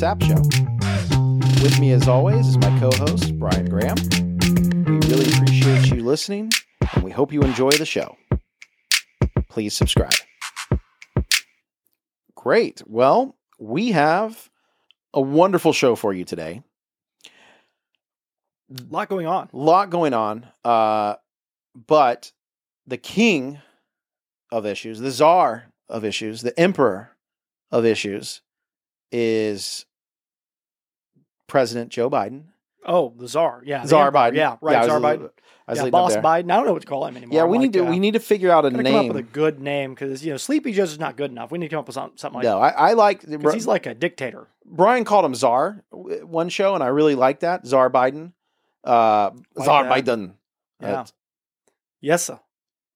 Sapp Show. With me, as always, is my co host, Brian Graham. We really appreciate you listening, and we hope you enjoy the show. Please subscribe. Great. Well, we have a wonderful show for you today. A lot going on. A lot going on. Uh, but the king of issues, the czar of issues, the emperor of issues is President Joe Biden. Oh, the czar. Yeah. Czar. Biden. Yeah, right. Was czar Biden. Yeah, boss. Biden. I don't know what to call him anymore. Yeah, I'm we like, need to uh, we need to figure out a gotta come up with a good name because you know Sleepy Joe's is not good enough. We need to come up with something, something like no, I, I like because he's like a dictator. Brian called him Czar one show, and I really like that Czar Biden. Uh, Like Czar that. Biden. Yeah. Uh, Yes, sir.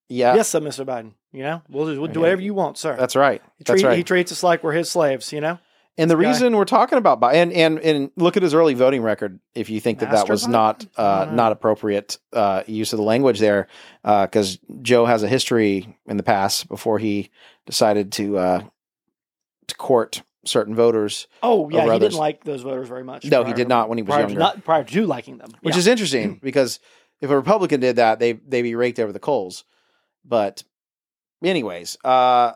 yeah, yes, sir, Mr. Biden. You know, we'll, just, we'll do whatever you want, sir. that's right. he, That's treat- right. he treats us like we're his slaves. You know. And the guy. reason we're talking about Biden, and, and and look at his early voting record, if you think that that was Biden? not uh, don't appropriate uh, use of the language there, because Joe has a history in the past before he decided to uh, to court certain voters, Oh yeah, he others. didn't like those voters very much. No, he did not when he was prior younger. Not, prior to liking them, which Yeah. is interesting because if a Republican did that, they they'd be raked over the coals. But, anyways, uh,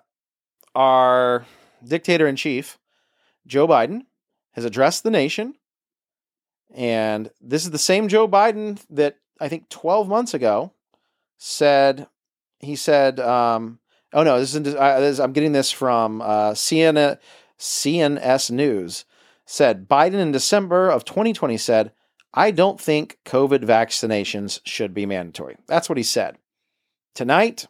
our dictator in chief, Joe Biden, has addressed the nation, and this is the same Joe Biden that I think twelve months ago said he said, um, "Oh no, this is, uh, this, I'm getting this from uh, CNN, CNS News." Said Biden in December of 2020 said, I don't think COVID vaccinations should be mandatory. That's what he said. Tonight,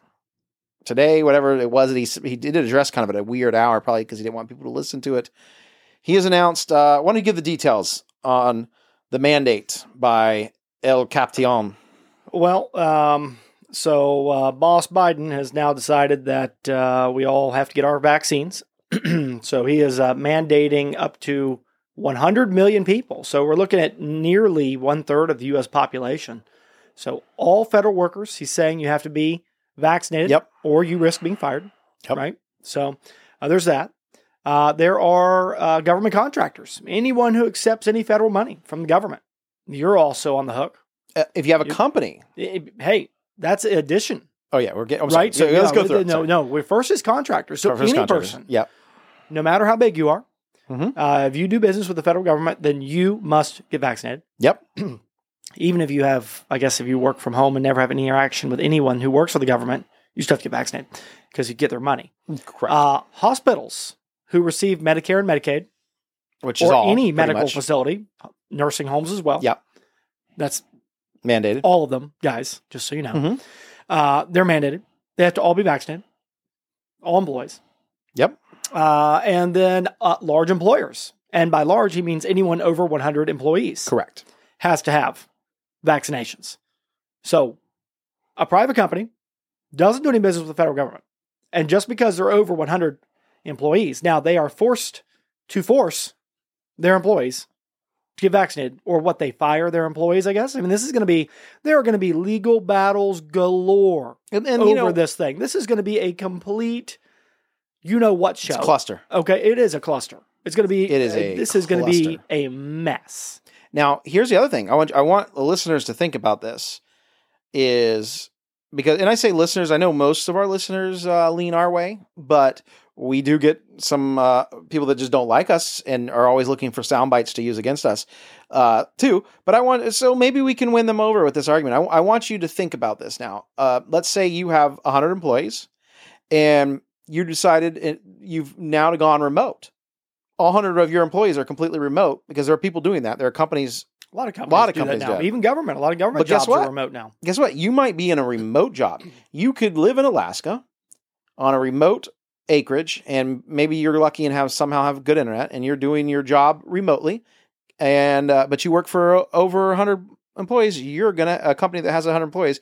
today, whatever it was that he he did address kind of at a weird hour, probably because he didn't want people to listen to it. He has announced. Uh, I want to give the details on the mandate by El Capitán. Well, um, so uh, Boss Biden has now decided that uh, we all have to get our vaccines. so he is uh, mandating up to 100 million people. So we're looking at nearly one third of the U.S. population. So all federal workers, he's saying you have to be vaccinated, Yep. or you risk being fired. Yep. Right. So uh, there's that. Uh, there are uh, government contractors. Anyone who accepts any federal money from the government, you're also on the hook. Uh, if you have a You- company, It- hey, that's an addition, oh yeah, we're getting I'm right? So let's no, go through. No, no, we're first is contractors. So First any contractors. person, Yeah. no matter how big you are, Mhm. uh, if you do business with the federal government, then you must get vaccinated. Yep. Even if you have, I guess, if you work from home and never have any interaction with anyone who works for the government, you still have to get vaccinated because you get their money. Correct. Uh, hospitals who receive Medicare and Medicaid, Which is all any medical much facility, nursing homes as well. Yep. That's mandated. all of them, guys, just so you know. Mhm. Uh, they're mandated. They have to all be vaccinated, all employees. Yep. Uh, and then uh, large employers. And by large, he means anyone over 100 employees Correct. has to have vaccinations. So a private company doesn't do any business with the federal government. And just because they're over 100 employees, now they are forced to force their employees to get vaccinated or what they fire their employees, I guess. I mean, this is going to be, there are going to be legal battles galore And, and over you know, this thing. This is going to be a complete, you know what show. it's a cluster. Okay, it is a cluster. It's going to be. It is uh, a This is going to be a mess. Now, here's the other thing. I want I want the listeners to think about this is because and I say listeners, I know most of our listeners uh, lean our way, but we do get some uh, people that just don't like us and are always looking for sound bites to use against us uh, too. But I want so maybe we can win them over with this argument. I, I want you to think about this now. Uh, let's say you have 100 employees and you decided it, you've now gone remote. All 100 of your employees are completely remote because there are people doing that. There are companies A lot of companies, lot of companies now. Even government. A lot of government But jobs are remote now. guess what? You might be in a remote job. You could live in Alaska on a remote acreage, and maybe you're lucky and have somehow have good internet, and you're doing your job remotely. And uh, but you work for over 100 employees. You're gonna a company that has 100 employees,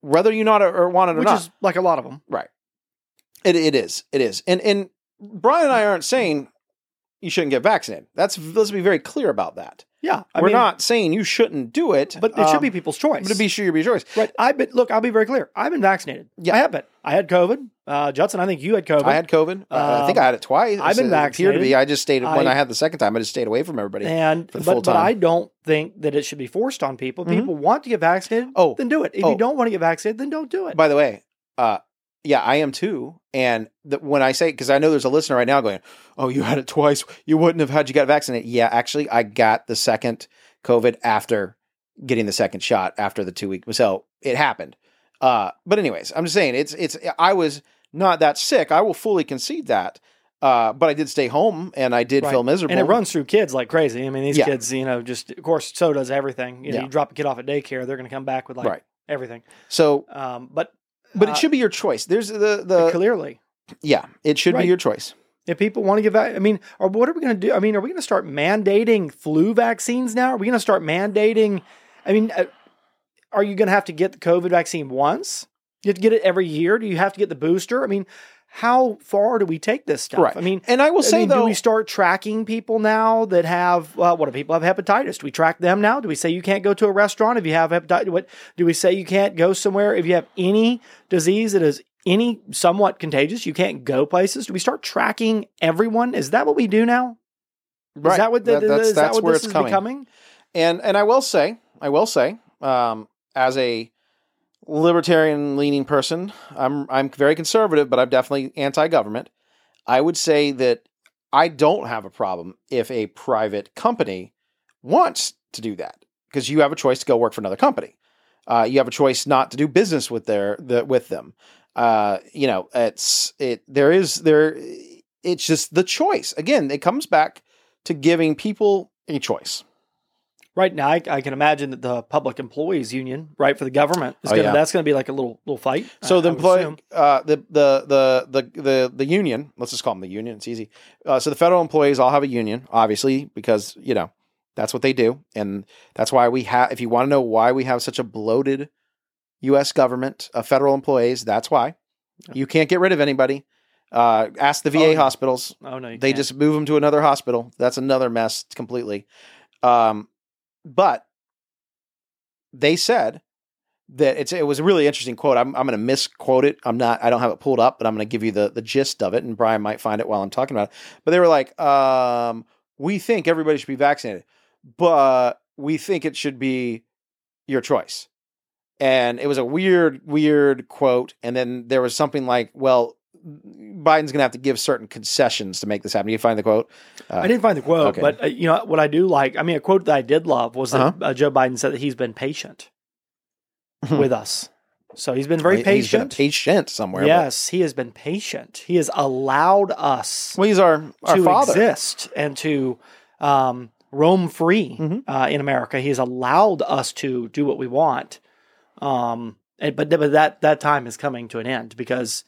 whether you not or want it or not. Which not. is like a lot of them. Right. It it is. It is. And and Brian and I aren't saying, you shouldn't get vaccinated. That's let's be very clear about that. Yeah, I We're mean, not saying you shouldn't do it, but it should um, be people's choice. But to be sure, your be choice. right. I've been look. I'll be very clear. I've been vaccinated. Yeah. I have been. I had COVID. Uh, Judson, I think you had COVID. I had COVID. Uh, I think Um, I had it twice. I've been It appeared to be. I just stayed when I- I had the second time. I just stayed away from everybody. and for the but, full but time. I don't think that it should be forced on people. Mhm. People want to get vaccinated. Oh. then do it. If Oh. you don't want to get vaccinated, then don't do it. By the way, uh, yeah, I am too. And the, when I say, because I know there's a listener right now going, "Oh, you had it twice. You wouldn't have had you got vaccinated." Yeah, actually, I got the second COVID after getting the second shot after the two week. So it happened. Uh, but anyways, I'm just saying it's it's. I was not that sick. I will fully concede that. Uh, but I did stay home and I did Right. feel miserable. and it runs through kids like crazy. I mean, these Yeah. kids, you know, just of course, so does everything. You know, Yeah. you drop a kid off at daycare, they're going to come back with like Right. everything. So, Um, but but uh, it should be your choice. There's the the clearly, yeah. It should Right. be your choice. if people want to vac, I mean, or what are we going to do? I mean, are we going to start mandating flu vaccines now? Are we going to start mandating? I mean, uh, are you going to have to get the COVID vaccine once? You have to get it every year. Do you have to get the booster? I mean, how far do we take this stuff? Right. I mean, And I will I say mean, though, do we start tracking people now that have uh, what do people have hepatitis? Do we track them now? Do we say you can't go to a restaurant if you have hepatitis? What do we say you can't go somewhere if you have any disease that is any somewhat contagious? You can't go places. Do we start tracking everyone? Is that what we do now? right? Is that what the, That- that's is that what where this it's is coming. becoming? And and I will say, I will say, um, as a libertarian leaning person, I'm I'm very conservative, but I'm definitely anti-government. I would say that I don't have a problem if a private company wants to do that because you have a choice to go work for another company. Uh, you have a choice not to do business with their the, with them. Uh, you know, it's it. There is there. It's just the choice. Again, it comes back to giving people a choice. Right now, I, I can imagine that the public employees union, right for the government, is Oh, gonna, yeah. that's going to be like a little little fight. So I- the employee, uh, the, the the the the the union. Let's just call them the union. It's easy. Uh, so the federal employees all have a union, obviously, because you know that's what they do, and that's why we have. If you want to know why we have such a bloated U.S. government of federal employees, that's why you can't get rid of anybody. Uh, ask the VA Oh, hospitals; oh no, you they can't. just move them to another hospital. That's another mess completely. Um, but they said that it's it was a really interesting quote. I'm I'm going to misquote it. I'm not. I don't have it pulled up, but I'm going to give you the the gist of it, and Brian might find it while I'm talking about it. But they were like, um, we think everybody should be vaccinated, but we think it should be your choice. And it was a weird, weird quote. And then there was something like, well, Biden's going to have to give certain concessions to make this happen. You find the quote? Uh, I didn't find the quote, okay. but uh, you know what I do like. I mean, a quote that I did love was that Uh-huh. uh, Joe Biden said that he's been patient with us. So he's been very He's been patient. patient somewhere. but- yes, he has been patient. He has allowed us well, he's our, our to father. exist and to um, roam free Mhm. uh, in America. He has allowed us to do what we want. Um, and, but but that that time is coming to an end because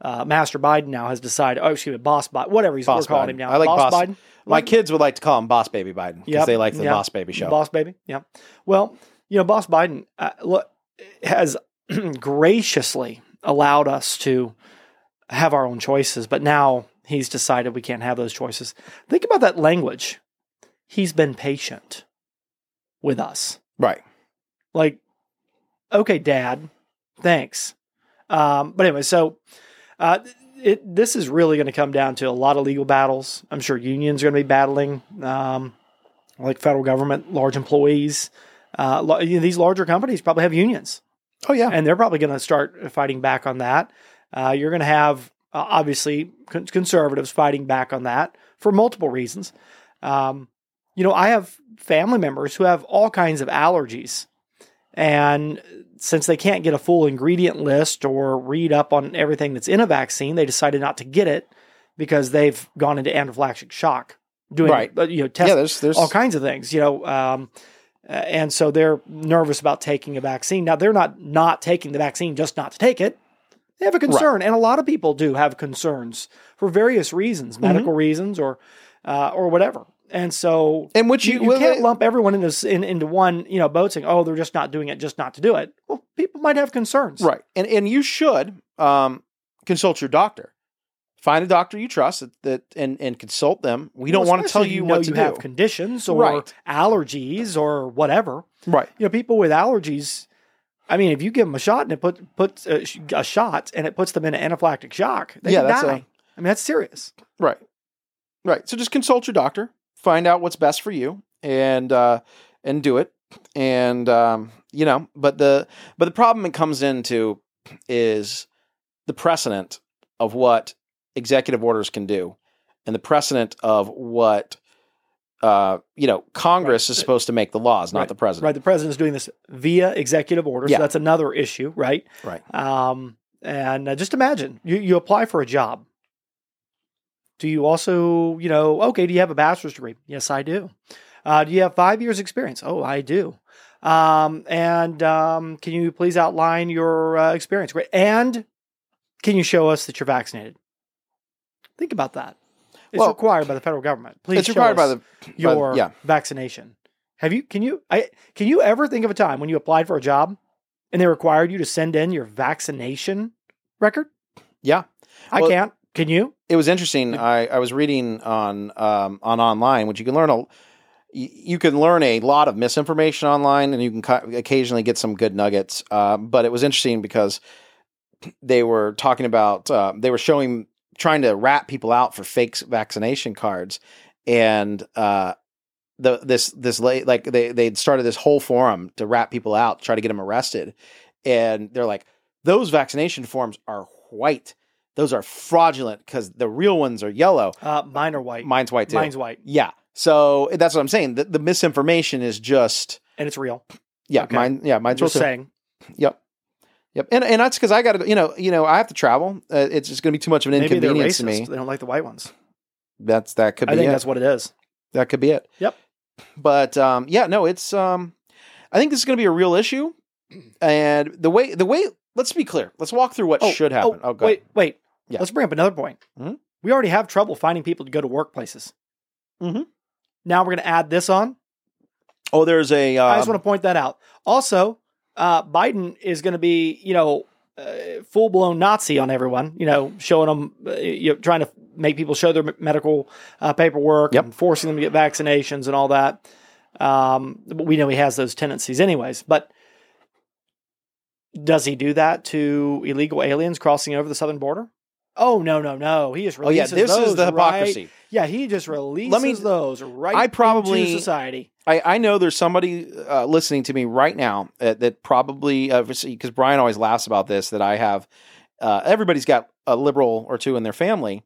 uh, Master Biden now has decided. Oh, excuse me, Boss Biden, whatever he's Boss we're calling Biden. him now. I like Boss, Boss- Biden. My Like- kids would like to call him Boss Baby Biden because Yep, they like the yep. Boss Baby show. Boss Baby. Yeah. Well, you know, Boss Biden uh, look, has graciously allowed us to have our own choices, but now he's decided we can't have those choices. Think about that language. He's been patient with us. Right. Like, okay, Dad, thanks. Um, but anyway, so uh, it, this is really going to come down to a lot of legal battles. I'm sure unions are going to be battling, um, like federal government, large employees. Uh, lo- you know, these larger companies probably have unions, Oh yeah. and they're probably going to start fighting back on that. Uh, you're going to have uh, obviously con- conservatives fighting back on that for multiple reasons. Um, you know, I have family members who have all kinds of allergies. And since they can't get a full ingredient list or read up on everything that's in a vaccine, they decided not to get it because they've gone into anaphylactic shock doing, Right. uh, you know, test yeah. There's there's all kinds of things, you know. Um, uh, and so they're nervous about taking a vaccine. Now they're not not taking the vaccine just not to take it. They have a concern, and a lot of people do have concerns for various reasons, Mm-hmm. medical reasons or uh, or whatever. And so and which you, you, you can't they- lump everyone into s- in, into one you know boat saying, "Oh, they're just not doing it just not to do it." Well, people might have concerns, right. And and you should um, consult your doctor Find a doctor you trust that, that and and consult them. We don't want to tell if you know what to you do. have conditions or Right. allergies or whatever. right. You know, people with allergies. I mean, if you give them a shot and it put puts a, a shot and it puts them in an anaphylactic shock, they Yeah, die. a- I mean, that's serious. Right. Right. So just consult your doctor, find out what's best for you and uh and do it. And um you know, but the but the problem it comes into is the precedent of what executive orders can do and the precedent of what uh you know, Congress Right. is supposed to make the laws, not Right. the president. Right. The president is doing this via executive order. Yeah. So that's another issue, right? Right. Um, and uh, just imagine you, you apply for a job. Do you also, you know, okay, do you have a bachelor's degree? Yes, I do. Uh, do you have five years experience? Oh, I do. Um, and um, can you please outline your uh, experience? Great. And can you show us that you're vaccinated? Think about that. It's Well, required by the federal government. Please It's show required by the by the- your yeah. vaccination. Have you? Can you? I can you ever think of a time when you applied for a job and they required you to send in your vaccination record? Yeah. I Well- can't. Can you? It was interesting. I, I was reading on um, on online, which you can learn a you can learn a lot of misinformation online, and you can co- occasionally get some good nuggets. Uh, but it was interesting because they were talking about uh, they were showing trying to rat people out for fake vaccination cards, and uh, the this this late like they they started this whole forum to rat people out, try to get them arrested, and they're like those vaccination forms are white. Those are fraudulent because the real ones are yellow. Uh, mine are white. Mine's white too. Mine's white, yeah. So that's what I'm saying. The, the misinformation is just and it's real. yeah. Okay. Mine yeah. Mine's real Just saying. Yep. Yep. And and that's because I got to you know you know I have to travel. Uh, it's just going to be too much of an Maybe inconvenience to me. They don't like the white ones. That's that could be I be think it. that's what it is. That could be it. Yep. But um, yeah, no, it's um, I think this is going to be a real issue, and the way the way let's be clear. Let's walk through what should happen. Oh, go wait, wait. Yeah. Let's bring up another point. Mhm. We already have trouble finding people to go to workplaces. Mhm. Now we're going to add this on. Oh, there's a. Uh, I just want to point that out. Also, uh, Biden is going to be, you know, uh, full blown Nazi on everyone. You know, showing them, uh, you know, trying to make people show their medical uh, paperwork Yep. and forcing them to get vaccinations and all that. Um, but we know he has those tendencies, anyways. But does he do that to illegal aliens crossing over the southern border? Oh no, no, no! He just oh yeah, releases this is the right- Yeah, he just releases me- those right. I probably- into society. I, I know there's somebody uh, listening to me right now uh, that probably because Brian always laughs about this that I have. Uh, everybody's got a liberal or two in their family.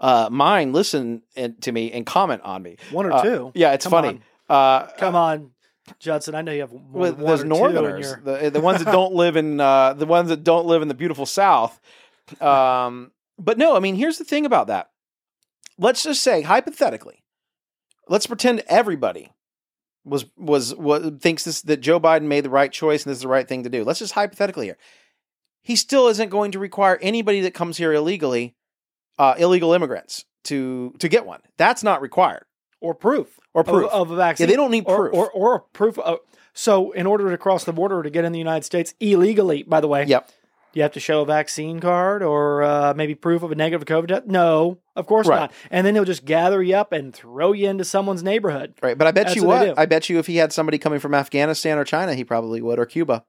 Uh, mine listen and, to me and comment on me. One or Uh, two. Yeah, it's Come funny. Uh, Come on, Judson. I know you have more with than one those in northerners, the the ones that don't live in uh, the ones that don't live in the beautiful South. Um, but no, I mean, here's the thing about that. Let's just say hypothetically, let's pretend everybody was was what thinks this that Joe Biden made the right choice and this is the right thing to do. Let's just hypothetically here. He still isn't going to require anybody that comes here illegally, uh, illegal immigrants, to to get one. That's not required or proof or proof. of, of a vaccine. yeah, they don't need or, proof. or or proof. Of, so, in order to cross the border or to get in the United States illegally, by the way, yep. You have to show a vaccine card or uh, maybe proof of a negative COVID test. No, of course Right. not. And then he'll just gather you up and throw you into someone's neighborhood. Right, but I bet That's you what what? I bet you if he had somebody coming from Afghanistan or China, he probably would, or Cuba.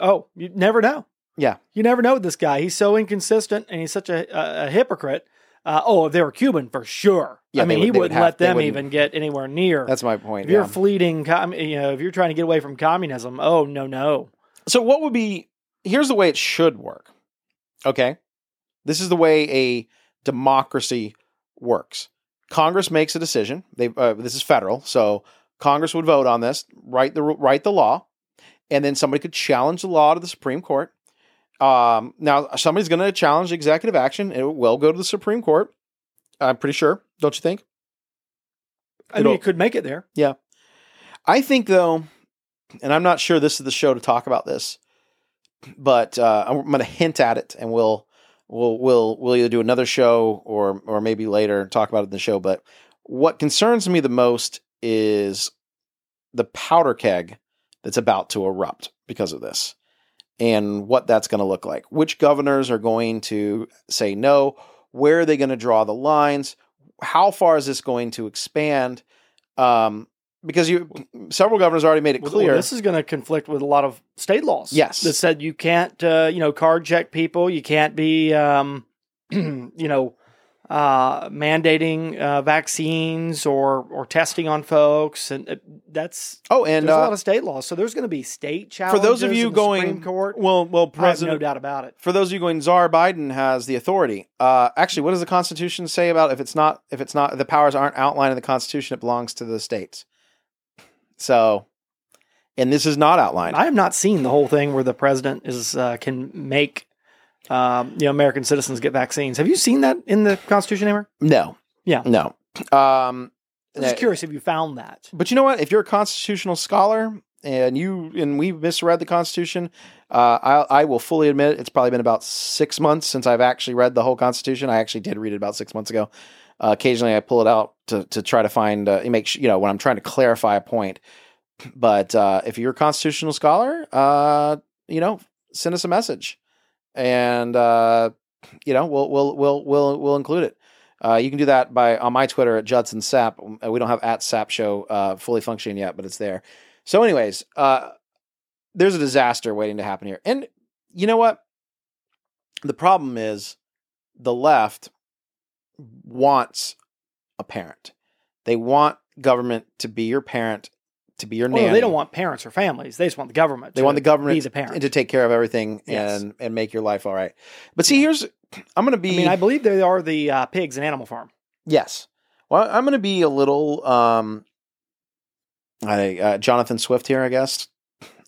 Oh, you never know. Yeah. You never know with this guy. He's so inconsistent and he's such a, a, a hypocrite. Uh, oh, if they were Cuban, for sure. Yeah, I mean, would- he would wouldn't have- let them even get anywhere near. That's my point. if you're yeah. fleeting, com- you know, if you're trying to get away from communism, oh no, no. so, what would be? Here's the way it should work. Okay, this is the way a democracy works. Congress makes a decision. They uh, this is federal, so Congress would vote on this, write the write the law, and then somebody could challenge the law to the Supreme Court. Um, now, somebody's going to challenge executive action. It will go to the Supreme Court. I'm pretty sure. Don't you think? I mean, it could make it there. Yeah, I think though, and I'm not sure this is the show to talk about this, but uh, I'm going to hint at it, and we'll we'll we'll we'll either do another show or or maybe later talk about it in the show. But what concerns me the most is the powder keg that's about to erupt because of this, and what that's going to look like. Which governors are going to say no? Where are they going to draw the lines? How far is this going to expand? Um, because you several governors already made it Well, clear. this is going to conflict with a lot of state laws. Yes. that said you can't, uh, you know, card check people. You can't be, um, you know, uh, mandating uh, vaccines or or testing on folks, and uh, that's oh, and there's a uh, lot of state laws. So there's going to be state challenges for those of you going, Supreme Court, well, well, have no doubt about it. for those of you going, Czar Biden has the authority. Uh, actually, what does the Constitution say about if it's not if it's not the powers aren't outlined in the Constitution, it belongs to the states. So, and this is not outlined. I have not seen the whole thing where the president is uh, can make um, you know American citizens get vaccines. Have you seen that in the Constitution, Amber? no, Yeah. no. Um, I'm just curious if you found that. But you know what? If you're a constitutional scholar and you and we misread the Constitution, uh, I, I will fully admit it's probably been about six months since I've actually read the whole Constitution. I actually did read it about six months ago. Uh, occasionally, I pull it out to to try to find uh, make you know when I'm trying to clarify a point. But uh, if you're a constitutional scholar, uh, you know, send us a message, and uh, you know we'll we'll we'll we'll we'll include it. Uh, you can do that by on my Twitter at Judson Sapp. Uh, We don't have at Sapp Show fully functioning yet, but it's there. So, anyways, uh, there's a disaster waiting to happen here, and you know what? The problem is the left wants a parent. They want government to be your parent, to be your Well, nanny. they don't want parents or families. They just want the government. They want the government be the parent. to take care of everything Yes. and and make your life all right. But see, here's I'm going to be. I mean, I believe they are the uh, pigs in Animal Farm. Yes. Well, I'm going to be a little um, I, uh, Jonathan Swift here, I guess.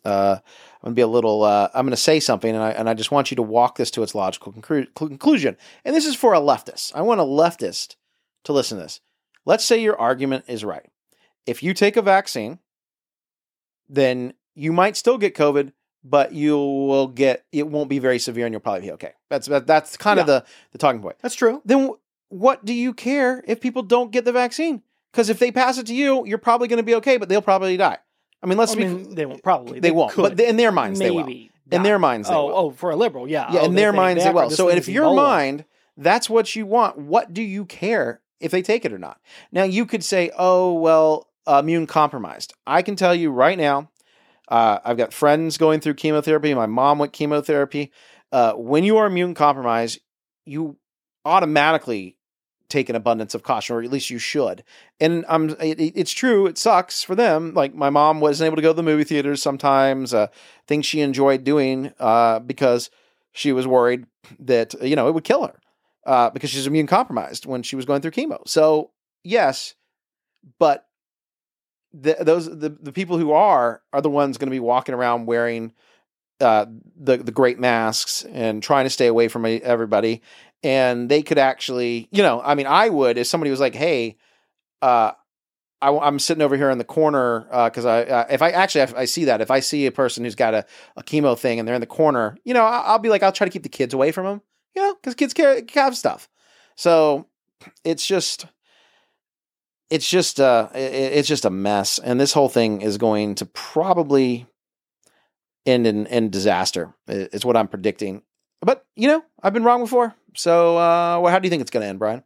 Uh, I'm going to be a little. Uh, I'm going to say something, and I and I just want you to walk this to its logical conclu- conclusion. And this is for a leftist. I want a leftist to listen to this. Let's say your argument is right. If you take a vaccine, then you might still get COVID, but you will get it won't be very severe, and you'll probably be okay. That's that, that's kind of the the talking point That's true. then wh- what do you care if people don't get the vaccine? Because if they pass it to you, you're probably going to be okay, but they'll probably die. I mean, let's I be. mean, they won't probably. they, won't, could. but in their minds, they will. maybe. In their minds, they oh, will. oh, for a liberal, yeah. yeah, Oh, in their minds, they will. So, thing and is if your mind, that's what you want. What do you care if they take it or not? Now, you could say, "Oh, well, immune compromised." I can tell you right now, uh, I've got friends going through chemotherapy. My mom went chemotherapy. Uh, when you are immune compromised, you automatically take an abundance of caution, or at least you should. And I'm, it, it's true. It sucks for them. Like my mom wasn't able to go to the movie theaters sometimes. Uh, things she enjoyed doing uh, because she was worried that you know it would kill her uh, because she's immune compromised when she was going through chemo. So yes, but the, those the, the people who are are the ones going to be walking around wearing uh, the the great masks and trying to stay away from everybody. And they could actually, you know, I mean, I would if somebody was like, "Hey, uh, I, am sitting over here in the corner because I uh, if I actually if I see that if I see a person who's got a, a chemo thing and they're in the corner, you know, I'll, I'll be like, I'll try to keep the kids away from them, you know, because kids care have stuff. So it's just it's just uh it, it's just a mess, and this whole thing is going to probably end in, in disaster. Is what I'm predicting. But you know, I've been wrong before. So, uh, well, how do you think it's going to end, Brian?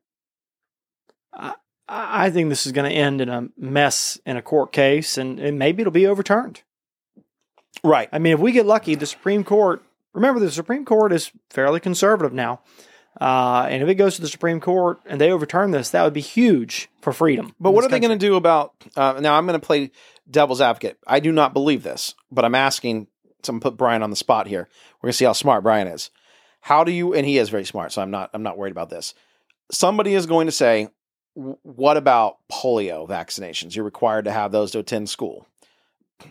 I, I think this is going to end in a mess in a court case, and, and maybe it'll be overturned. Right. I mean, if we get lucky, the Supreme Court. Remember, the Supreme Court is fairly conservative now, uh, and if it goes to the Supreme Court and they overturn this, that would be huge for freedom. But what are they going to do about? Uh, now, I'm going to play devil's advocate. I do not believe this, but I'm asking. Someone put Brian on the spot here. We're going to see how smart Brian is. How do you? And he is very smart, so I'm not. I'm not worried about this. Somebody is going to say, "What about polio vaccinations? You're required to have those to attend school.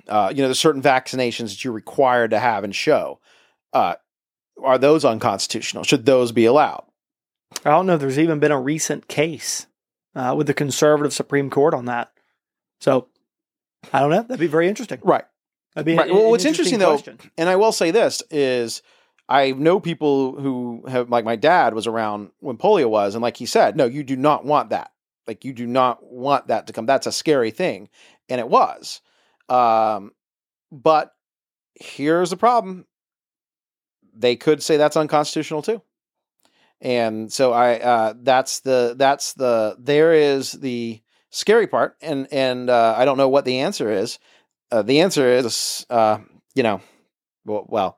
Uh, you know, there's certain vaccinations that you're required to have and show. Uh, are those unconstitutional? Should those be allowed? I don't know if there's even been a recent case uh, with the conservative Supreme Court on that. So I don't know. That'd be very interesting. Right. That'd be Right. an- Well, what's interesting, though, question. and I will say this is I know people who have like my dad was around when polio was, and like he said, no, you do not want that. Like you do not want that to come. That's a scary thing, and it was. Um, but here's the problem: they could say that's unconstitutional too, and so I uh, that's the that's the there is the scary part, and and uh, I don't know what the answer is. Uh, the answer is, uh, you know, well, well,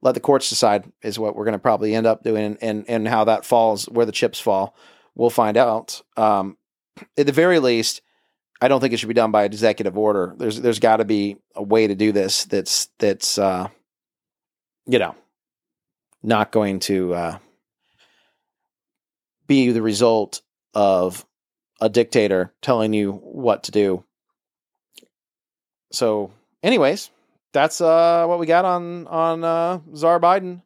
let the courts decide is what we're going to probably end up doing, and, and how that falls, where the chips fall, we'll find out. Um, at the very least, I don't think it should be done by executive order. There's there's got to be a way to do this that's that's uh, you know not going to uh, be the result of a dictator telling you what to do. So, anyways, that's uh, what we got on on uh, Czar Biden,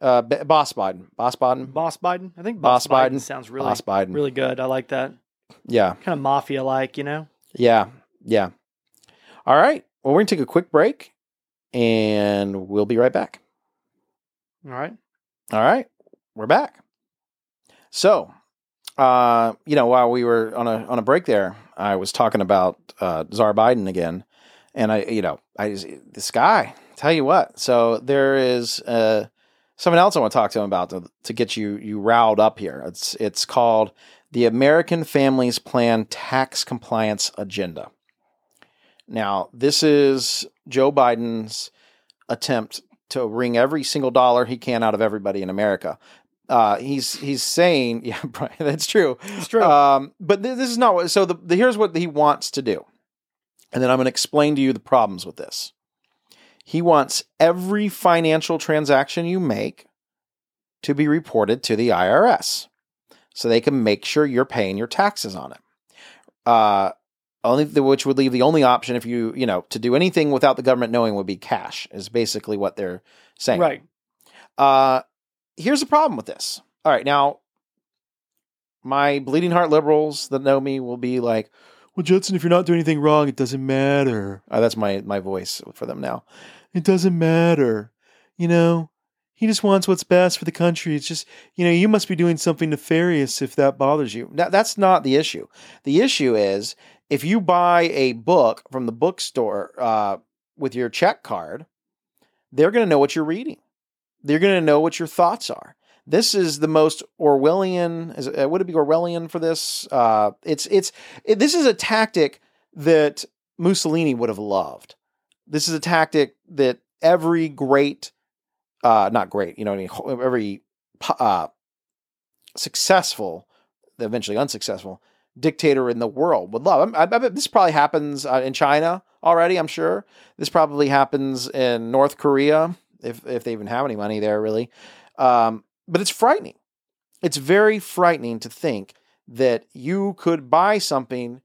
uh, B- Boss Biden, Boss Biden, Boss Biden. I think Boss Boss, Biden, Biden. sounds really Boss Biden. really good. I like that. Yeah, Kind of mafia like, you know. yeah, yeah. All right. Well, we're gonna take a quick break, and we'll be right back. All right. All right, we're back. So, uh, you know, while we were on a on a break there, I was talking about uh, Czar Biden again, and I, you know, I just, this guy. Tell you what. So there is uh, something else I want to talk to him about to, to get you you riled up here. It's it's called the American Families Plan Tax Compliance Agenda. Now, this is Joe Biden's attempt to wring every single dollar he can out of everybody in America. Uh, he's he's saying, yeah, Brian, that's true. It's true. Um, but th- this is not what. So the, the here's what he wants to do, and then I'm going to explain to you the problems with this. He wants every financial transaction you make to be reported to the IRS, so they can make sure you're paying your taxes on it. Uh, only the, which would leave the only option if you you know to do anything without the government knowing would be cash. Is basically what they're saying. right. Uh, here's the problem with this. All right, now my bleeding heart liberals that know me will be like, "Well, Judson, if you're not doing anything wrong, it doesn't matter." Uh, that's my my voice for them now. It doesn't matter, you know. He just wants what's best for the country. It's just, you know, you must be doing something nefarious if that bothers you. Now, that's not the issue. The issue is if you buy a book from the bookstore uh, with your check card, they're going to know what you're reading. They're going to know what your thoughts are. This is the most Orwellian. Is would it be Orwellian for this? Uh, it's it's it, this is a tactic that Mussolini would have loved. This is a tactic that every great, uh, not great, you know, every uh, successful, eventually unsuccessful dictator in the world would love. I, I this probably happens uh, in China already. I'm sure this probably happens in North Korea if if they even have any money there, really. Um, but it's frightening. It's very frightening to think that you could buy something.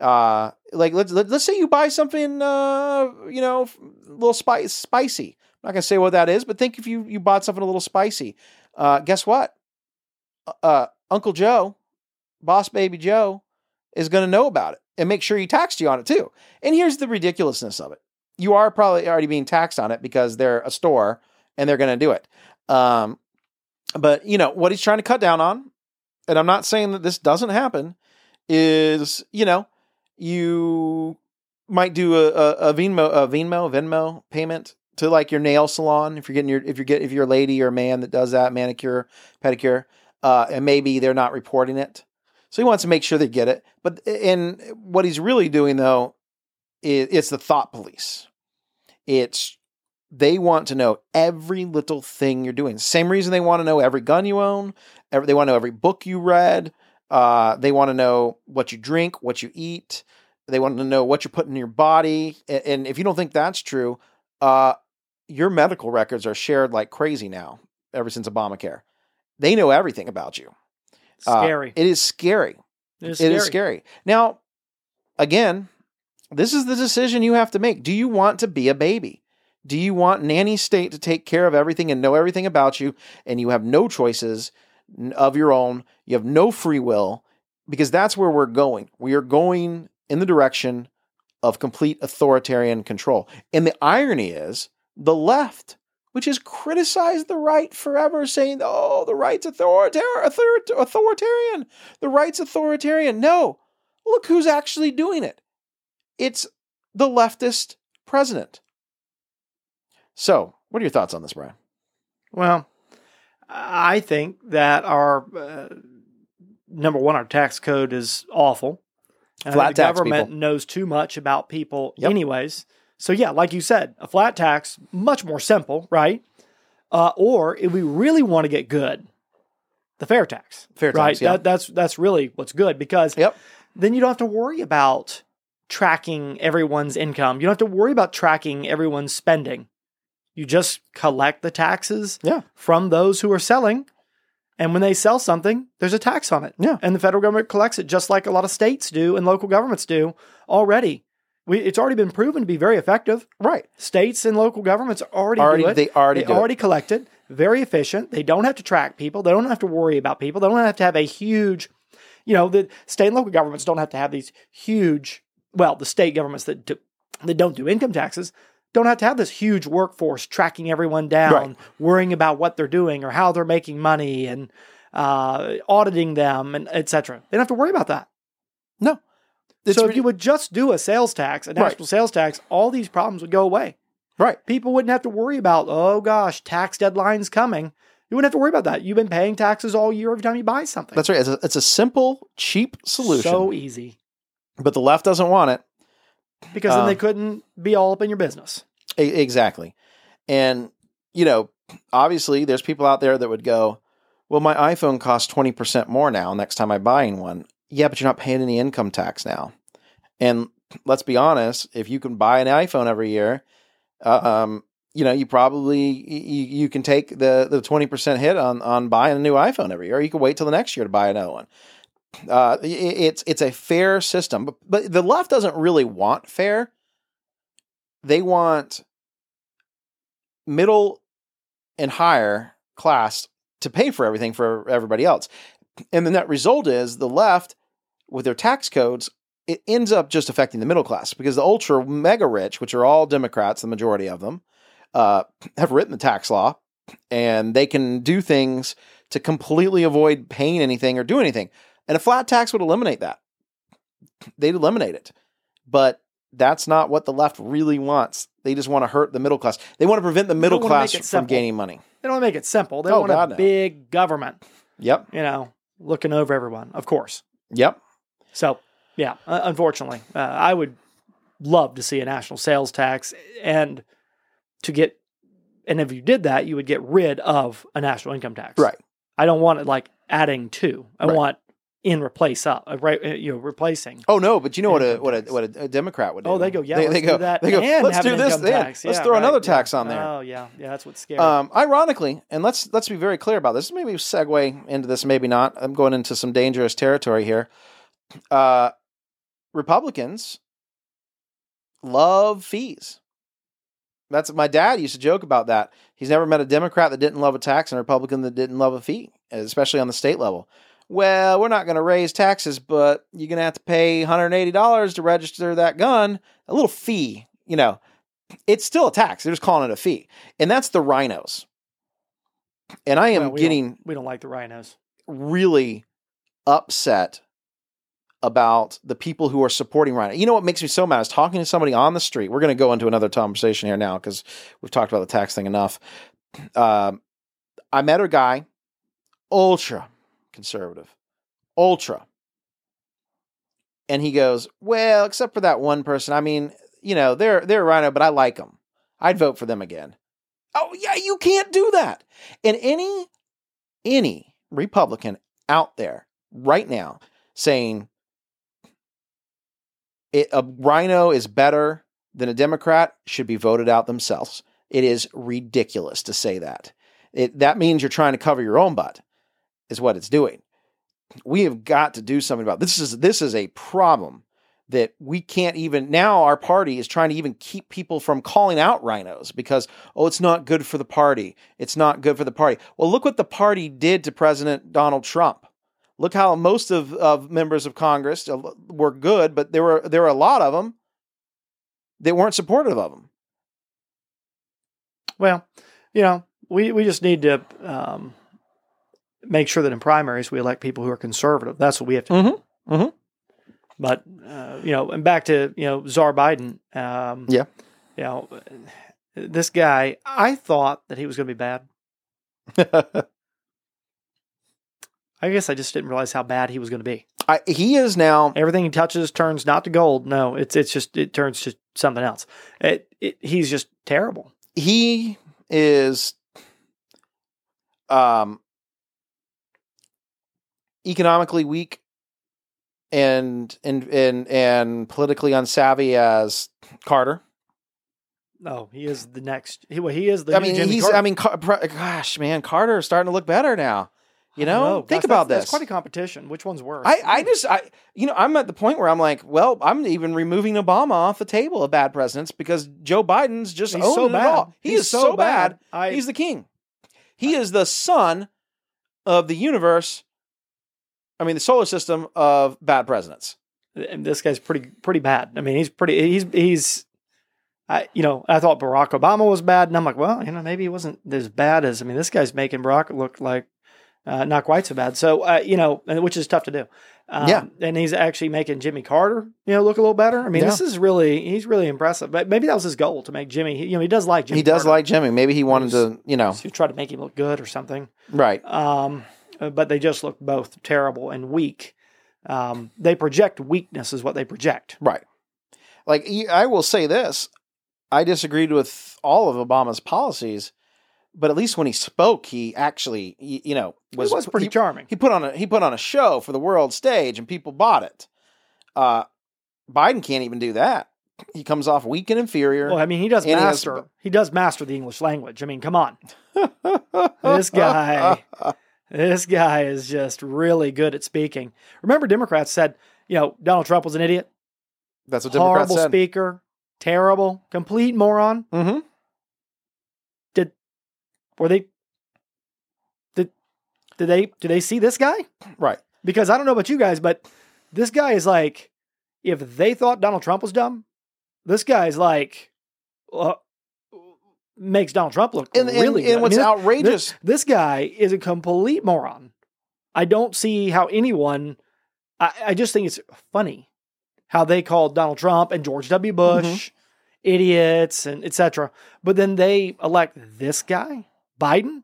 Uh, like let's let, let's say you buy something, uh, you know, a little spice, spicy. I'm not gonna say what that is, but think if you you bought something a little spicy. Uh, guess what? Uh, Uncle Joe, Boss Baby Joe, is gonna know about it and make sure he taxed you on it too. And here's the ridiculousness of it: you are probably already being taxed on it because they're a store and they're gonna do it. Um, but you know what he's trying to cut down on, and I'm not saying that this doesn't happen, is you know you might do a, a, a Venmo a Venmo Venmo payment to like your nail salon if you're getting your if you're get if you're a lady or a man that does that manicure pedicure, uh, and maybe they're not reporting it, so he wants to make sure they get it. But and what he's really doing though, is it's the thought police. It's they want to know every little thing you're doing. Same reason they want to know every gun you own. Every, they want to know every book you read. Uh, they want to know what you drink, what you eat. They want to know what you're putting in your body. And, and if you don't think that's true, uh, your medical records are shared like crazy now. Ever since Obamacare, they know everything about you. Uh, Scary. it is scary. it is It is scary. Now, again, this is the decision you have to make. Do you want to be a baby? Do you want nanny state to take care of everything and know everything about you and you have no choices of your own? You have no free will because that's where we're going. We are going in the direction of complete authoritarian control. And the irony is the left, which has criticized the right forever, saying, oh, the right's authoritarian, authoritarian, the right's authoritarian. No, look who's actually doing it. It's the leftist president. So, what are your thoughts on this, Brian? Well, I think that our uh, number one, our tax code is awful. Uh, Flat the tax government people. knows too much about people, Yep. anyways. So yeah, like you said, a flat tax much more simple, right? Uh, or if we really want to get good, the fair tax, Fair right? tax, yeah. That, that's that's really what's good because Yep. then you don't have to worry about tracking everyone's income. You don't have to worry about tracking everyone's spending. You just collect the taxes Yeah. from those who are selling. And when they sell something, there's a tax on it. Yeah. And the federal government collects it just like a lot of states do and local governments do already. We, it's already been proven to be very effective. Right. States and local governments already, Already, do it. they already They do it. already collect it. Very efficient. They don't have to track people. They don't have to worry about people. They don't have to have a huge, you know, the state and local governments don't have to have these huge. Well, the state governments that do, that don't do income taxes don't have to have this huge workforce tracking everyone down, Right. worrying about what they're doing or how they're making money and uh, auditing them and etc. They don't have to worry about that. No. It's so if you would just do a sales tax, a Right. national sales tax, all these problems would go away right. people wouldn't have to worry about, oh gosh, tax deadline's coming. You wouldn't have to worry about that. You've been paying taxes all year every time you buy something. That's right. It's a, it's a simple, cheap solution, So easy. but the left doesn't want it. Because then Uh, they couldn't be all up in your business. Exactly. And, you know, obviously there's people out there that would go, well, my iPhone costs 20% more now next time I'm buying one. Yeah, but you're not paying any income tax now. And let's be honest, if you can buy an iPhone every year, uh, um, you know, you probably you, you can take the the 20% hit on on buying a new iPhone every year. Or you can wait till the next year to buy another one. Uh, it's it's a fair system, but, but the left doesn't really want fair. They want middle and higher class to pay for everything for everybody else. And the net result is the left, with their tax codes, it ends up just affecting the middle class because the ultra mega rich, which are all Democrats, the majority of them, uh, have written the tax law and they can do things to completely avoid paying anything or do anything. And a flat tax would eliminate that. They'd eliminate it. But that's not what the left really wants. They just want to hurt the middle class. They want to prevent the middle class from simple. gaining money. They don't want to make it simple. They Oh, want God, a no. big government, Yep. you know, looking over everyone, of course. Yep. So, yeah, unfortunately, uh, I would love to see a national sales tax and to get, and if you did that, you would get rid of a national income tax. Right. I don't want it like adding to. I Right. want in replace up, uh, right? uh, You know, replacing. Oh no, but you know what a what a what a, Democrat would do. Oh, they go, yeah, They, let's they go, that They go, let's do this. income yeah, tax. let's Yeah, throw right, another yeah. tax on there. Oh yeah, yeah, that's what's scary. Um, ironically, and let's let's be very clear about this. Maybe segue into this, maybe not. I'm going into some dangerous territory here. Uh, Republicans love fees. That's my dad used to joke about that. He's never met a Democrat that didn't love a tax and a Republican that didn't love a fee, especially on the state level. Well, we're not going to raise taxes, but you're going to have to pay $180 to register that gun. A little fee, you know. It's still a tax. They're just calling it a fee. And that's the RINOs. And I am Well, we getting don't, we don't like the RINOs. really upset about the people who are supporting RINO. You know what makes me so mad? is talking to somebody on the street. We're going to go into another conversation here now because we've talked about the tax thing enough. Um, I met a guy, ultra conservative, ultra. And he goes, Well, except for that one person. I mean, you know, they're they're a RINO, but I like them. I'd vote for them again. Oh yeah, you can't do that. And any any Republican out there right now saying it, a RINO is better than a Democrat should be voted out themselves. It is ridiculous to say that. It, that means you're trying to cover your own butt, is what it's doing. We have got to do something about this. Is this is a problem that we can't even now. Our party is trying to even keep people from calling out RINOs because oh, it's not good for the party. It's not good for the party. Well, look what the party did to President Donald Trump. Look how most of, of members of Congress uh, were good, but there were there were a lot of them that weren't supportive of him. Well, you know, we, we just need to um, make sure that in primaries we elect people who are conservative. That's what we have to do. Mm-hmm. Mm-hmm. But, uh, you know, and back to, you know, Czar Biden. Um, Yeah. You know, this guy, I thought that he was going to be bad. I guess I just didn't realize how bad he was going to be. I, he is now. Everything he touches turns not to gold. No, it's it's just it turns to something else. It, it he's just terrible. He is. Um. Economically weak, and and and and politically unsavvy as Carter. Oh, he is the next. He, well, he is the. I mean, he's. Carter. I mean, Car- gosh, man, Carter is starting to look better now. You know, know. think about that's, this. That's quite a competition. Which one's worse? I, I just I you know I'm at the point where I'm like, well, I'm even removing Obama off the table of bad presidents because Joe Biden's just He's so bad. all. He He's is so bad. I, He's the king. He is the son of the universe. I mean, the solar system of bad presidents. and this guy's pretty pretty bad. I mean, he's pretty. He's he's. I you know I thought Barack Obama was bad, and I'm like, well, you know, maybe he wasn't as bad as I mean, this guy's making Barack look like uh, not quite so bad. So uh, you know, and which is tough to do. Um, Yeah. and he's actually making Jimmy Carter, you know, look a little better. I mean, Yeah. this is really he's really impressive. But maybe that was his goal to make Jimmy. You know, he does like Jimmy. he does Carter. like Jimmy. Maybe he wanted to, you know, he tried to make him look good or something. right. Um, but they just look both terrible and weak. Um, they project weakness, is what they project. Right. Like I will say this, I disagreed with all of Obama's policies, but at least when he spoke, he actually, you know, was, was pretty he, charming. he put on a he put on a show for the world stage, and people bought it. Uh, Biden can't even do that. He comes off weak and inferior. Well, I mean, he does And he has- master. He does master the English language. I mean, come on, this guy- this guy is just really good at speaking. Remember, Democrats said, you know, Donald Trump was an idiot, That's what Democrats horrible said. speaker, terrible, complete moron. hmm Were they? Did did they did they see this guy? Right. Because I don't know about you guys, but this guy is like, if they thought Donald Trump was dumb, this guy is like, uh, makes Donald Trump look And, and, really good. and I what's mean, outrageous? this, this guy is a complete moron. I don't see how anyone. I, I just think it's funny how they called Donald Trump and George W. Bush Mm-hmm. idiots and etc. But then they elect this guy, Biden.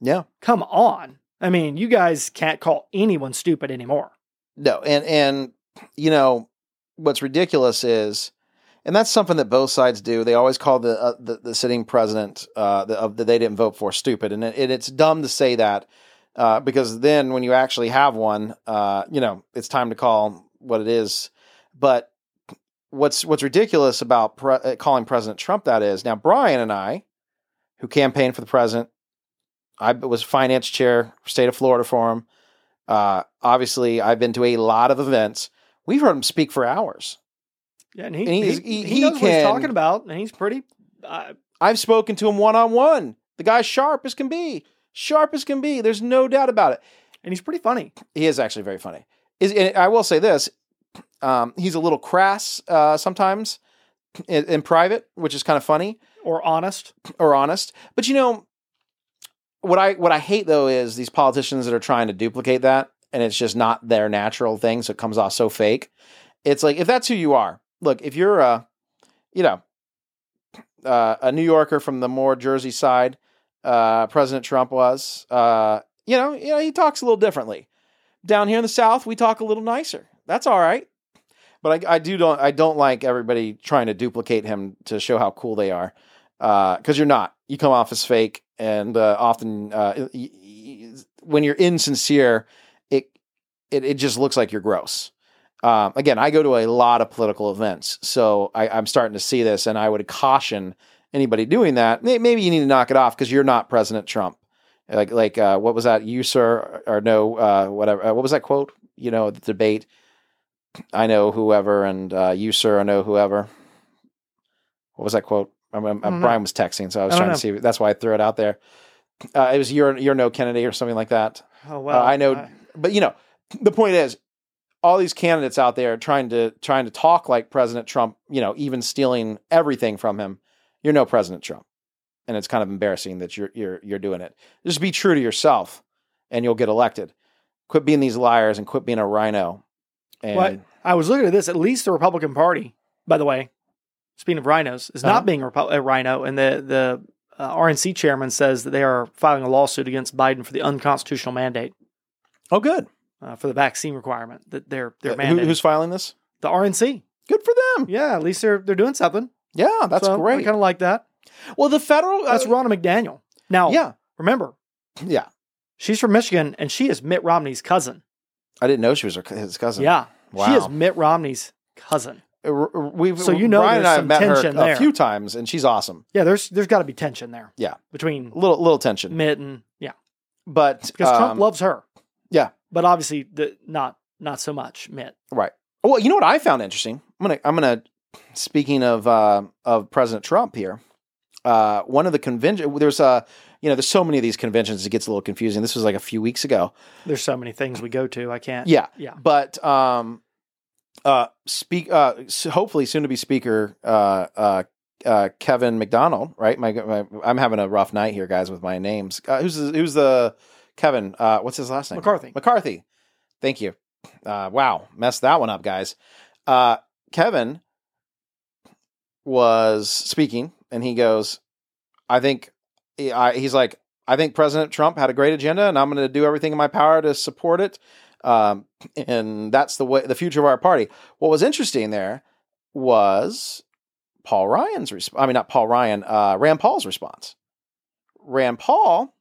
yeah. Come on. I mean, you guys can't call anyone stupid anymore. No, and and you know what's ridiculous is, and that's something that both sides do. They always call the uh, the, the sitting president uh, the, that they didn't vote for stupid, and, it, and it's dumb to say that uh, because then when you actually have one, uh, you know, it's time to call what it is. But what's what's ridiculous about pre- uh, calling President Trump that is now Brian and I, who campaigned for the president, I was finance chair, state of Florida for him. Uh, obviously, I've been to a lot of events. We've heard him speak for hours. Yeah, and he, And he's- he, he- he knows what he's talking about, and he's pretty. Uh, I've spoken to him one on one. The guy's sharp as can be, sharp as can be. There's no doubt about it. and he's pretty funny. He is actually very funny. Is and I will say this: um, he's a little crass uh, sometimes in, in private, which is kind of funny Or honest. or honest. But you know what I what I hate though is these politicians that are trying to duplicate that, and it's just not their natural thing, so it comes off so fake. It's like if that's who you are. Look, if you're a, you know, uh, a New Yorker from the more Jersey side, uh, President Trump was, uh, you know, you know, he talks a little differently. Down here in the South, we talk a little nicer. That's all right. But I, I do don't I don't like everybody trying to duplicate him to show how cool they are, because you're not. You come off as fake, and uh, often uh, y- y- when you're insincere, it, it it just looks like you're gross. Um, again, I go to a lot of political events, so I, I'm starting to see this, and I would caution anybody doing that. Maybe you need to knock it off because you're not President Trump. Like like uh, what was that? You sir or no? Uh, whatever. Uh, what was that quote? You know, the debate. I know whoever, and uh, you sir, I know whoever. What was that quote? I'm, I'm, I know. Brian was texting, so I was I trying to see. That's why I threw it out there. Uh, it was you're you're no Kennedy or something like that. Oh well, Uh, I know- But you know, the point is, all these candidates out there trying to trying to talk like President Trump. You know, even stealing everything from him. You're no President Trump, and it's kind of embarrassing that you're you're you're doing it. Just be true to yourself, and you'll get elected. Quit being these liars and quit being a RINO. And What? I was looking at this. At least the Republican Party, by the way, speaking of RINOs, is Uh-huh. not being a RINO, and the the uh, RNC chairman says that they are filing a lawsuit against Biden for the unconstitutional mandate. Oh, good. Uh, for the vaccine requirement that they're they're who- mandating. who's filing this? the RNC. Good for them. Yeah, at least they're they're doing something. Yeah, that's So, great. I kind of like that. well, the federal. That's uh, Ronna McDaniel. Now, Yeah, remember, yeah. she's from Michigan and she is Mitt Romney's cousin. I didn't know she was her, his cousin. Yeah, Wow. she is Mitt Romney's cousin. Uh, We've So you know Brian and I have met her tension a there. few times, and she's awesome. Yeah, there's there's got to be tension there. Yeah. between A little little tension, Mitt and yeah, but because Trump um, loves her. Yeah. but obviously the, not not so much Mitt. Right. Well, you know what I found interesting? I'm gonna I'm gonna speaking of uh, of President Trump here. Uh, one of the convention there's uh you know there's so many of these conventions it gets a little confusing. This was like a few weeks ago. There's so many things we go to. I can't. Yeah. yeah. But um uh speak uh hopefully soon to be speaker uh uh uh, Kevin McDonald, right? My, my, I'm having a rough night here, guys, with my names. Uh, who's the, who's the Kevin? Uh, what's his last name? McCarthy. McCarthy. Thank you. Uh, wow, messed that one up, guys. Uh, Kevin was speaking, and he goes, "I think I, he's like, I think President Trump had a great agenda, and I'm going to do everything in my power to support it. Um, and that's the way the future of our party." What was interesting there was Paul Ryan's response. I mean, not Paul Ryan, uh, Rand Paul's response. Rand Paul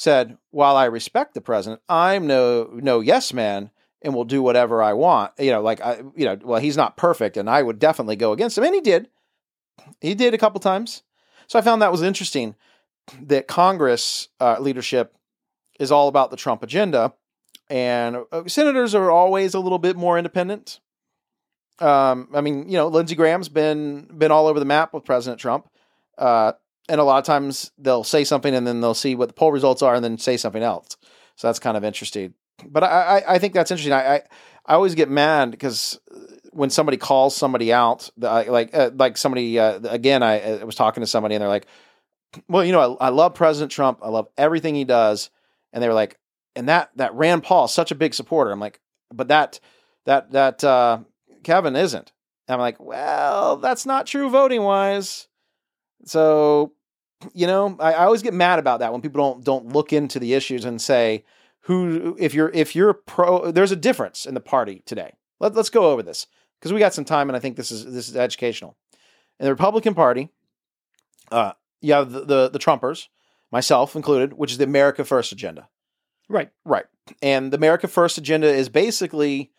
said, "While I respect the president, I'm no no yes man." and will do whatever I want. You know, like I, you know, well, he's not perfect, and I would definitely go against him, and he did. He did a couple times. So I found that was interesting that Congress uh, leadership is all about the Trump agenda, and uh, senators are always a little bit more independent. Um, I mean, you know, Lindsey Graham's been been all over the map with President Trump, uh, and a lot of times they'll say something and then they'll see what the poll results are and then say something else. So that's kind of interesting but I, I, I think that's interesting. I, I, I always get mad because when somebody calls somebody out, like uh, like somebody uh, again, I, I, was talking to somebody and they're like, "Well, you know, I, I, love President Trump. I love everything he does," and they were like, "And that that Rand Paul such a big supporter." I'm like, "But that that that uh, Kevin isn't." And I'm like, "Well, that's not true voting wise." So, you know, I, I always get mad about that when people don't don't look into the issues and say who if you're if you're pro there's a difference in the party today. Let, us go over this because we got some time and i think this is this is educational. In the republican party uh you have the, the the trumpers myself included which is the america first agenda. Right. Right. And the america first agenda is basically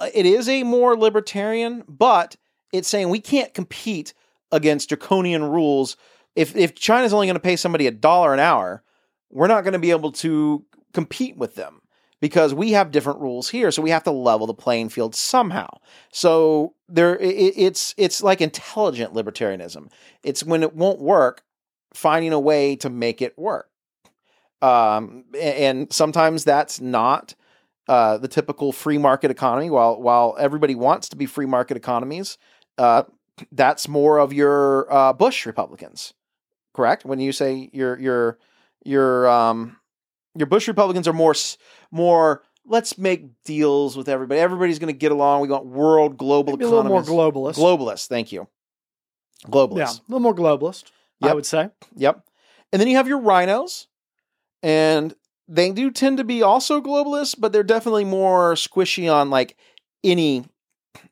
uh, it is a more libertarian but it's saying we can't compete against draconian rules if if china's only going to pay somebody a dollar an hour we're not going to be able to compete with them because we have different rules here so we have to level the playing field somehow. So there it, it's it's like intelligent libertarianism. It's when it won't work finding a way to make it work. Um, and sometimes that's not uh, the typical free market economy. While while everybody wants to be free market economies uh, that's more of your uh, bush republicans correct when you say your your your um your Bush Republicans are more more. Let's make deals with everybody. Everybody's going to get along. We want world global Maybe a little more globalist. Globalist. Thank you. Globalist. Yeah, a little more globalist. I would say. Yep. And then you have your RINOs, and they do tend to be also globalists, but they're definitely more squishy on like any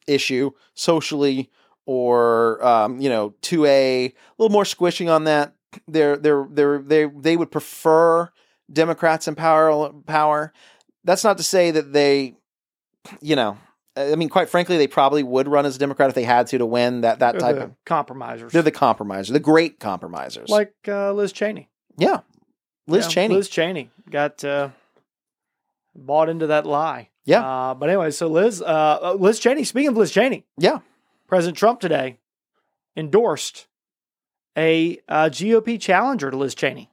issue socially or um, you know two a a little more squishing on that. They're they're they're they they would prefer Democrats in power power. That's not to say that they, you know, I mean, quite frankly, they probably would run as a Democrat if they had to to win that that They're type the of. compromisers. They're the compromisers, the great compromisers. like uh, Liz Cheney. yeah, Liz Yeah, Cheney. Liz Cheney got uh, bought into that lie. Yeah. Uh, but anyway, so Liz, uh, Liz Cheney. Speaking of Liz Cheney, Yeah. President Trump today endorsed a uh, GOP challenger to Liz Cheney.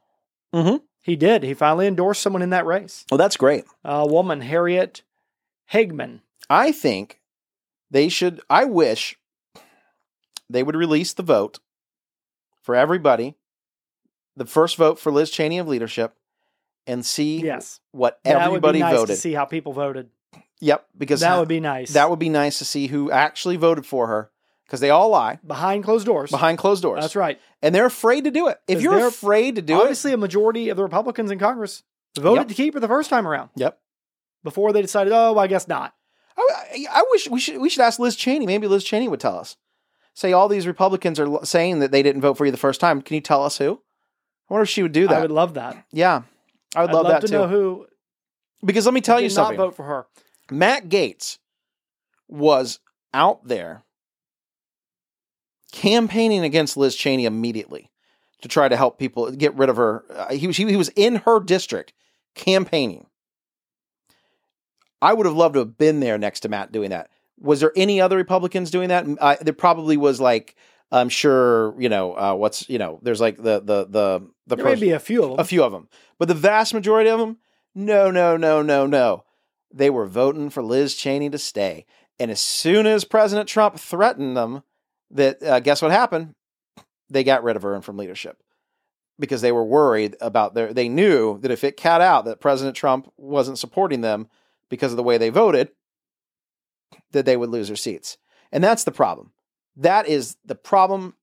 Mm-hmm. He did. He finally endorsed someone in that race. Well, that's great. A woman, Harriet Hageman. I think they should. I wish they would release the vote for everybody, the first vote for Liz Cheney of leadership, and see Yes, what everybody nice voted. to see how people voted. Yep, because that would be nice. that would be nice to see who actually voted for her because they all lie behind closed doors. behind closed doors. That's right. and they're afraid to do it. If you're afraid to do it. Obviously, a majority of the Republicans in Congress voted Yep. to keep her the first time around. yep, before they decided, oh, I guess not. I, I- wish we should we should ask Liz Cheney. Maybe Liz Cheney would tell us. Say all these Republicans are saying that they didn't vote for you the first time. Can you tell us who? I wonder if she would do that. I would love that. yeah, I would I'd love, love that to too. know who because let me tell you not something. vote for her. Matt Gaetz was out there campaigning against Liz Cheney immediately to try to help people get rid of her. Uh, he was he was in her district campaigning. I would have loved to have been there next to Matt doing that. Was there any other Republicans doing that? Uh, there probably was. Like I'm sure you know uh, what's you know. There's like the the the the There may be a few of them. a few of them, but the vast majority of them, no, no, no, no, no. They were voting for Liz Cheney to stay. And as soon as President Trump threatened them, that uh, guess what happened? They got rid of her from leadership because they were worried about their. They knew that if it cat out that President Trump wasn't supporting them because of the way they voted, that they would lose their seats. And that's the problem. That is the problem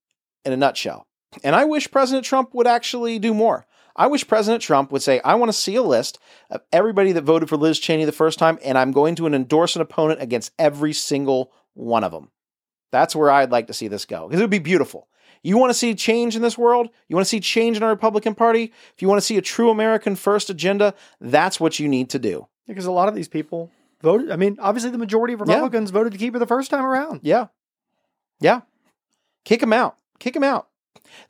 in a nutshell. And I wish President Trump would actually do more. I wish President Trump would say, I want to see a list of everybody that voted for Liz Cheney the first time, and I'm going to endorse an opponent against every single one of them. That's where I'd like to see this go because it would be beautiful. You want to see change in this world? You want to see change in our Republican Party? If you want to see a true American first agenda, that's what you need to do. because a lot of these people voted. I mean, obviously, the majority of Yeah. Republicans voted to keep her the first time around. Yeah. Yeah. Kick them out. Kick them out.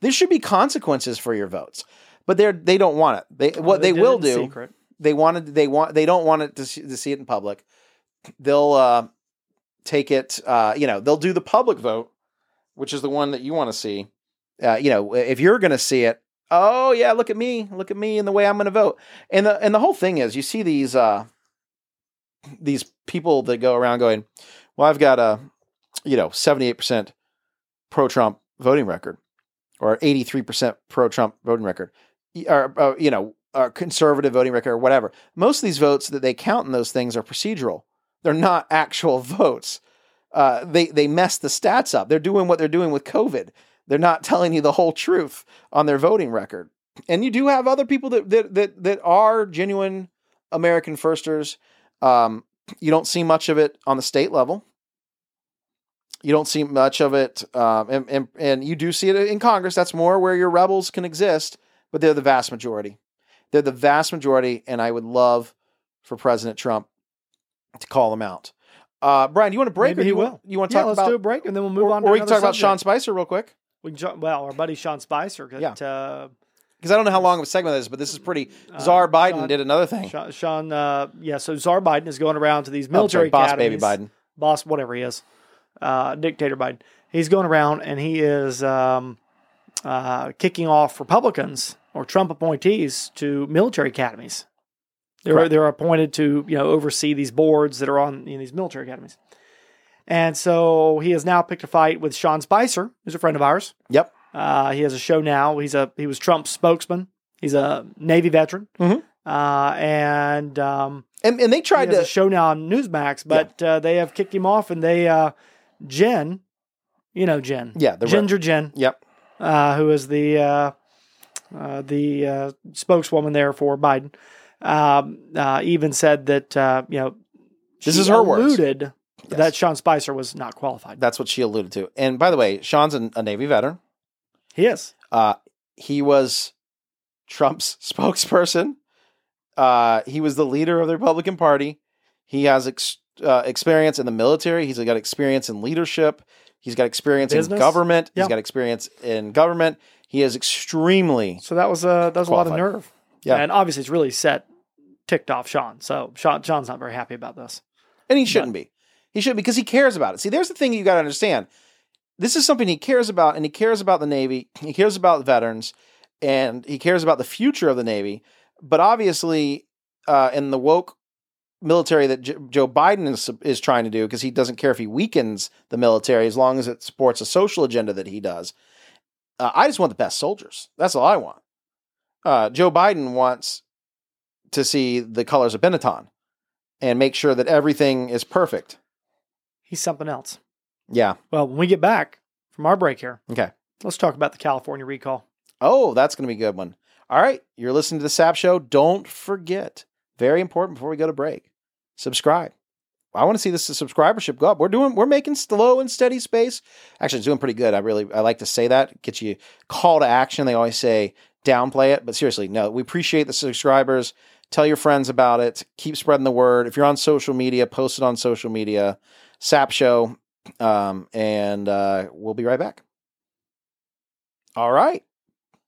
There should be consequences for your votes, but they're they don't want it. They what they, did it will do. secret. They wanted they want they don't want it to see, to see it in public. They'll uh, take it. Uh, you know, they'll do the public vote, which is the one that you want to see. Uh, you know, if you're going to see it, oh yeah, look at me, look at me, and the way I'm going to vote. And the and the whole thing is, you see these uh, these people that go around going, well, I've got a you know 78 percent pro Trump voting record, or 83 percent pro Trump voting record, or uh, you know conservative voting record or whatever. Most of these votes that they count in those things are procedural. They're not actual votes. Uh, they they mess the stats up. They're doing what they're doing with COVID. They're not telling you the whole truth on their voting record. And you do have other people that that that, that are genuine American firsters. Um, you don't see much of it on the state level. You don't see much of it, um, and, and and you do see it in Congress. That's more where your rebels can exist, but they're the vast majority. They're the vast majority, and I would love for President Trump to call them out. Uh, Brian, do you want to break? Maybe or he you will. Want, you want to Yeah, talk let's about? do a break and then we'll move or, on. To or we can talk about Sean. Spicer real quick We can well, our buddy Sean Spicer. Got, Yeah. uh, because I don't know how long of a segment this is, but this is pretty. Czar Biden Sean- did another thing. Sean, Sean uh, yeah. So Czar Biden is going around to these Oh, sorry, military boss baby. Biden. boss, whatever he is, uh, dictator Biden. He's going around and he is um, uh, kicking off Republicans or Trump appointees to military academies. They're Correct. they're appointed to you know oversee these boards that are on in these military academies. And so he has now picked a fight with Sean Spicer, who's a friend of ours. Yep. Uh, he has a show now. He's a he was Trump's spokesman. He's a Navy veteran, Mhm. uh, and um, And and they he tried to. show now on Newsmax, but uh, they have kicked him off, and they uh, Jen, you know Jen, Yeah, the Ginger Jen, Yep. uh, who is the uh, the uh, spokeswoman there for Biden, um, uh, even said that uh, you know This is her words. alluded Yes. that Sean Spicer was not qualified. That's what she alluded to. And by the way, Sean's a, a Navy veteran. He is. Uh, he was Trump's spokesperson. Uh, he was the leader of the Republican Party. He has ex- uh, experience in the military. He's got experience in leadership. He's got experience in government. Yeah. He's got experience in government. He is extremely So that was uh, that was a lot of nerve. Yeah. and obviously it's really set ticked off Sean. So Sean Sean's not very happy about this. And he shouldn't be. He should because he cares about it. See, there's the thing you got to understand. This is something he cares about, and he cares about the Navy. He cares about veterans, and he cares about the future of the Navy. But obviously, uh, in the woke military that J- Joe Biden is is trying to do, because he doesn't care if he weakens the military as long as it supports a social agenda that he does. Uh, I just want the best soldiers. That's all I want. Uh, Joe Biden wants to see the colors of Benetton and make sure that everything is perfect. He's something else. Yeah. Well, when we get back from our break here, Okay. let's talk about the California recall. Oh, that's going to be a good one. All right. You're listening to the Sapp show. Don't forget, very important before we go to break, subscribe. I want to see this subscribership go up. We're doing, we're making slow and steady space. Actually, it's doing pretty good. I really, I like to say that. Get you call to action. They always say downplay it, but seriously, no. We appreciate the subscribers. Tell your friends about it. Keep spreading the word. If you're on social media, post it on social media. Sapp Show, um, and uh, we'll be right back. All right,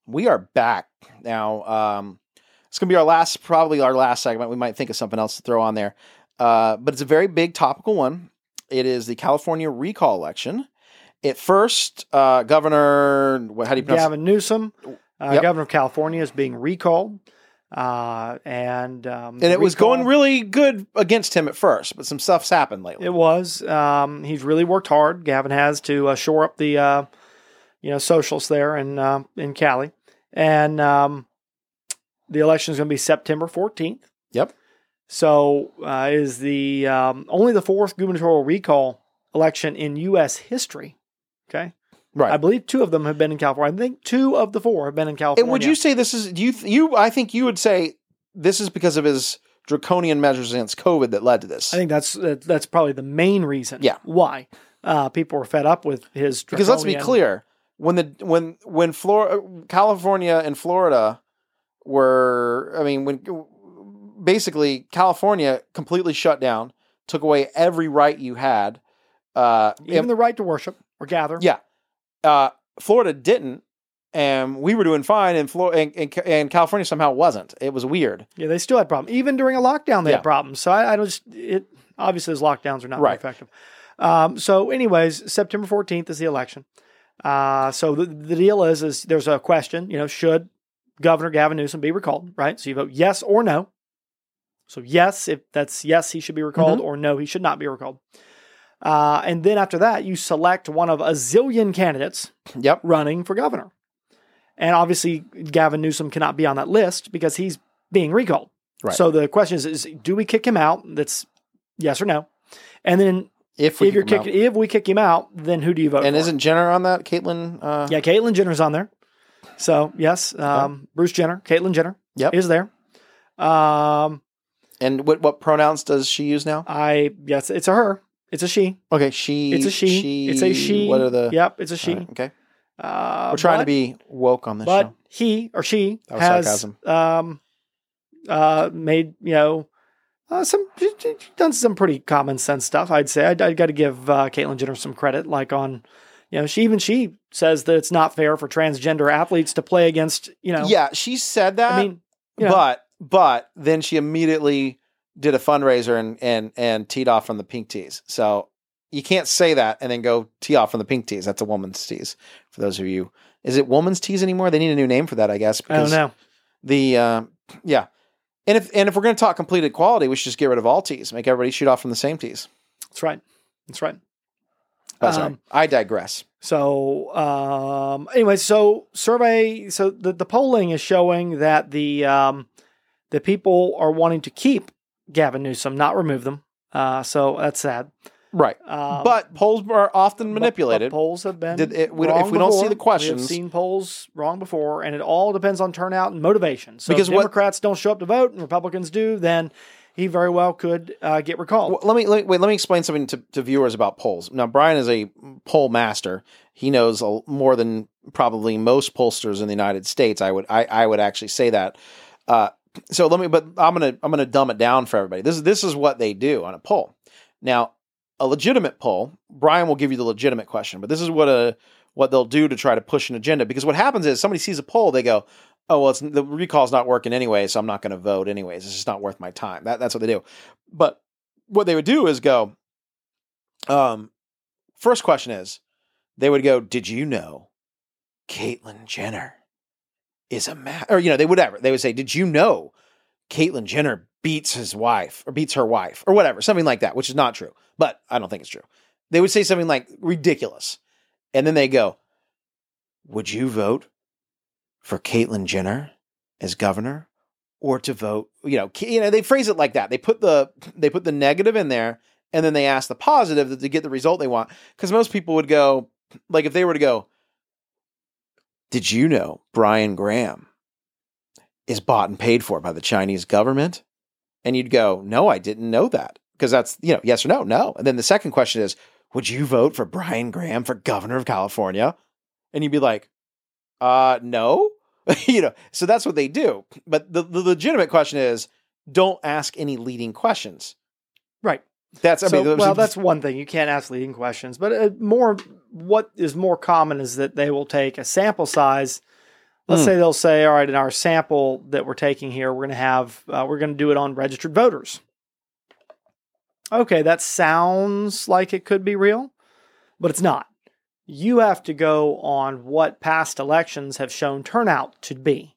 we are back now. Um, it's gonna be our last, probably our last segment. We might think of something else to throw on there, uh, but it's a very big topical one. It is the California recall election. At first, uh, Governor, what- how do you pronounce Gavin Newsom, uh, Yep. governor of California, is being recalled. Uh, and um, And it was going really good against him at first, but some stuff's happened lately. It was. Um, he's really worked hard. Gavin has to uh, shore up the, uh, you know, socials there in uh, in Cali, and um, the election is going to be September fourteenth. Yep. So uh, is the um, only the fourth gubernatorial recall election in U.S. history. Okay, right. I believe two of them have been in California. I think two of the four have been in California. and would you say this is do you you I think you would say this is because of his draconian measures against COVID that led to this. I think that's that's probably the main reason. Yeah. Why uh, people were fed up with his because let's be clear, when the when when Florida, California and Florida were, I mean, when basically California completely shut down, took away every right you had. Uh, even the right to worship or gather. Yeah. uh, Florida didn't, and we were doing fine, and, Flor- and, and, and California somehow wasn't. It was weird. Yeah, they still had problems. Even during a lockdown, they Yeah. had problems. So I, I don't just it obviously those lockdowns are not Right. very effective. Um, so, anyways, September fourteenth is the election. Uh, so the, the deal is is there's a question. You know, should Governor Gavin Newsom be recalled? Right. So you vote yes or no. So yes, if that's yes, he should be recalled, Mm-hmm. or no, he should not be recalled. Uh, and then after that, you select one of a zillion candidates Yep. running for governor. And obviously, Gavin Newsom cannot be on that list because he's being recalled. Right. So the question is, is do we kick him out? That's yes or no. And then If we if you're kick him out. if we kick him out, then who do you vote for? and for? isn't Jenner on that? Caitlyn. Uh, yeah, Caitlyn Jenner's on there. So yes, um, Bruce Jenner, Caitlyn Jenner Yep. is there. Um, And what what pronouns does she use now? I yes, it's a her. It's a she. Okay, she. It's a she. it's a she. What are the? Yep, it's a she. Right, okay, Uh, we're trying but- to be woke on this but show. he or she has sarcasm. um uh made you know uh, some done some pretty common sense stuff i'd say i'd, I'd got to give uh, caitlyn jenner some credit like on you know she even she says that it's not fair for transgender athletes to play against you know Yeah, she said that. i mean you know, but but then she immediately did a fundraiser and and and teed off from the pink tees. So you can't say that and then go tee off from the pink tees. That's a woman's tees. For those of you, is it woman's tees anymore? They need a new name for that, I guess. i don't know The uh, yeah, and if and if we're going to talk complete equality, we should just get rid of all tees. Make everybody shoot off from the same tees. that's right that's right That's Um, right. I digress. So, um, anyway, so survey, so the, the polling is showing that the um, the people are wanting to keep Gavin Newsom, not remove them. Uh, so that's sad. Right, Um, but polls are often but- but manipulated. polls have been. Did it- we if we don't see the questions- we have seen polls wrong before, and it all depends on turnout and motivation. So, Because if what- Democrats don't show up to vote and Republicans do, then he very well could uh, get recalled. Well, let me let, wait. Let me explain something to, to viewers about polls. Now, Brian is a poll master. He knows a, more than probably most pollsters in the United States. I would I, I would actually say that. Uh, so let me, but I'm gonna I'm gonna dumb it down for everybody. This is this is what they do on a poll. Now, a legitimate poll. Brian will give you the legitimate question, but this is what a what they'll do to try to push an agenda. Because what happens is somebody sees a poll, they go, "Oh well, it's the recall's not working anyway, so I'm not going to vote anyways. It's just not worth my time." That, that's what they do. But what they would do is go, um, first question is, they would go, "Did you know, Caitlyn Jenner is a ma-? or you know they whatever they would say, "Did you know, Caitlyn Jenner beats his wife or beats her wife or whatever, something like that," which is not true, but I don't think it's true. They would say something like ridiculous, and then they go, "Would you vote for Caitlyn Jenner as governor?" Or to vote, you know, you know, they phrase it like that. They put the they put the negative in there, and then they ask the positive to get the result they want. Because most people would go, like, if they were to go, "Did you know Brian Graham is bought and paid for by the Chinese government?" And you'd go, "No, I didn't know that." because that's you know yes or no, no. And then the second question is, would you vote for Brian Graham for governor of California? And you'd be like, uh, no. you know, so that's what they do. But the, the legitimate question is, don't ask any leading questions. Right. That's I so, mean, well, that's one thing. You can't ask leading questions, but uh, more what is more common is that they will take a sample size. Let's Mm. say they'll say, "All right, in our sample that we're taking here, we're going to have uh, we're going to do it on registered voters." Okay, that sounds like it could be real, but it's not. You have to go on what past elections have shown turnout to be.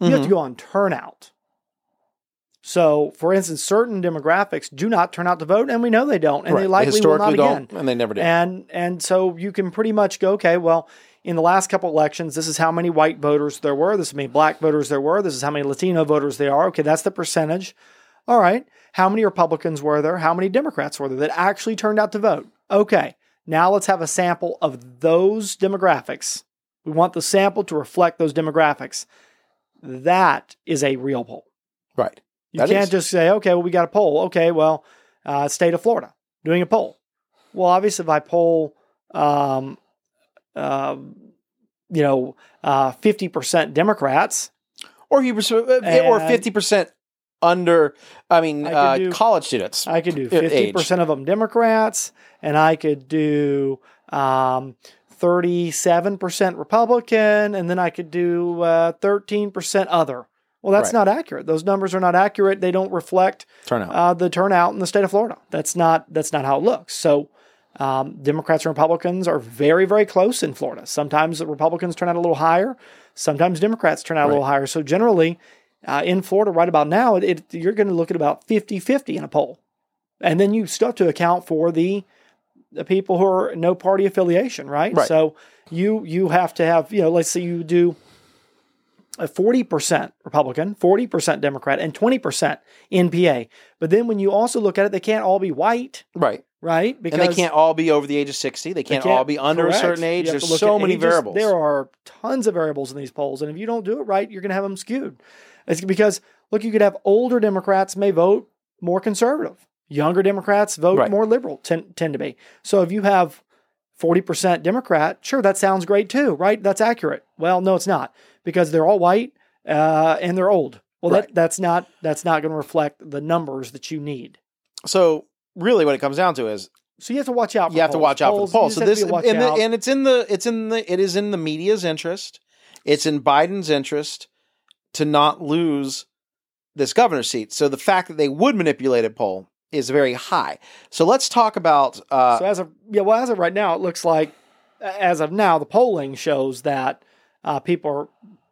You have to Mhm. go on turnout. So, for instance, certain demographics do not turn out to vote, and we know they don't, and they Right. likely will not historically again. don't, and they never do. And and so you can pretty much go, okay, well, in the last couple elections, this is how many white voters there were, this is how many black voters there were, this is how many Latino voters there are. Okay, that's the percentage. All right. How many Republicans were there? How many Democrats were there that actually turned out to vote? Okay. Now let's have a sample of those demographics. We want the sample to reflect those demographics. That is a real poll. right. You That can't is. just say, okay, well, we got a poll. Okay, well, uh, state of Florida doing a poll. Well, obviously, if I poll, um, um, you know, uh, fifty percent Democrats, Or you or fifty percent under. I mean, I uh, do- college students. I could do Uh, fifty percent of them Democrats, and I could do um, thirty-seven percent Republican, and then I could do uh, thirteen percent other. Well, that's Right. not accurate. Those numbers are not accurate. They don't reflect turnout. uh, the turnout in the state of Florida. That's not that's not how it looks. So um, Democrats and Republicans are very very close in Florida. Sometimes the Republicans turn out a little higher. Sometimes Democrats turn out a little higher. So generally, uh, in Florida, right about now, it, it, you're going to look at about 50-50 in a poll, and then you still have to account for the the people who are no party affiliation, right? Right. So you you have to have you know let's say you do 40% Republican, 40% Democrat, and 20% NPA. But then when you also look at it, they can't all be white, right. right? and they can't all be over the age of 60. They they can't, all be under correct. a certain age. You have to There's so many ages. variables. There are tons of variables in these polls. And if you don't do it right, you're going to have them skewed. It's because, look, you could have older Democrats may vote more conservative. Younger Democrats vote Right. more liberal, tend, tend to be. So if you have 40% Democrat, sure, that sounds great too, right? That's accurate. Well, no, it's not because they're all white uh, and they're old. Well, Right. that, that's not that's not going to reflect the numbers that you need. so really what it comes down to is So you have to watch out. For you have to watch out for the polls. So this and, the, and it's in the it's in the it is in the media's interest. It's in Biden's interest to not lose this governor seat. So the fact that they would manipulate a poll is very high. So let's talk about uh, so as of yeah, well, as of right now, it looks like as of now, the polling shows that uh, people are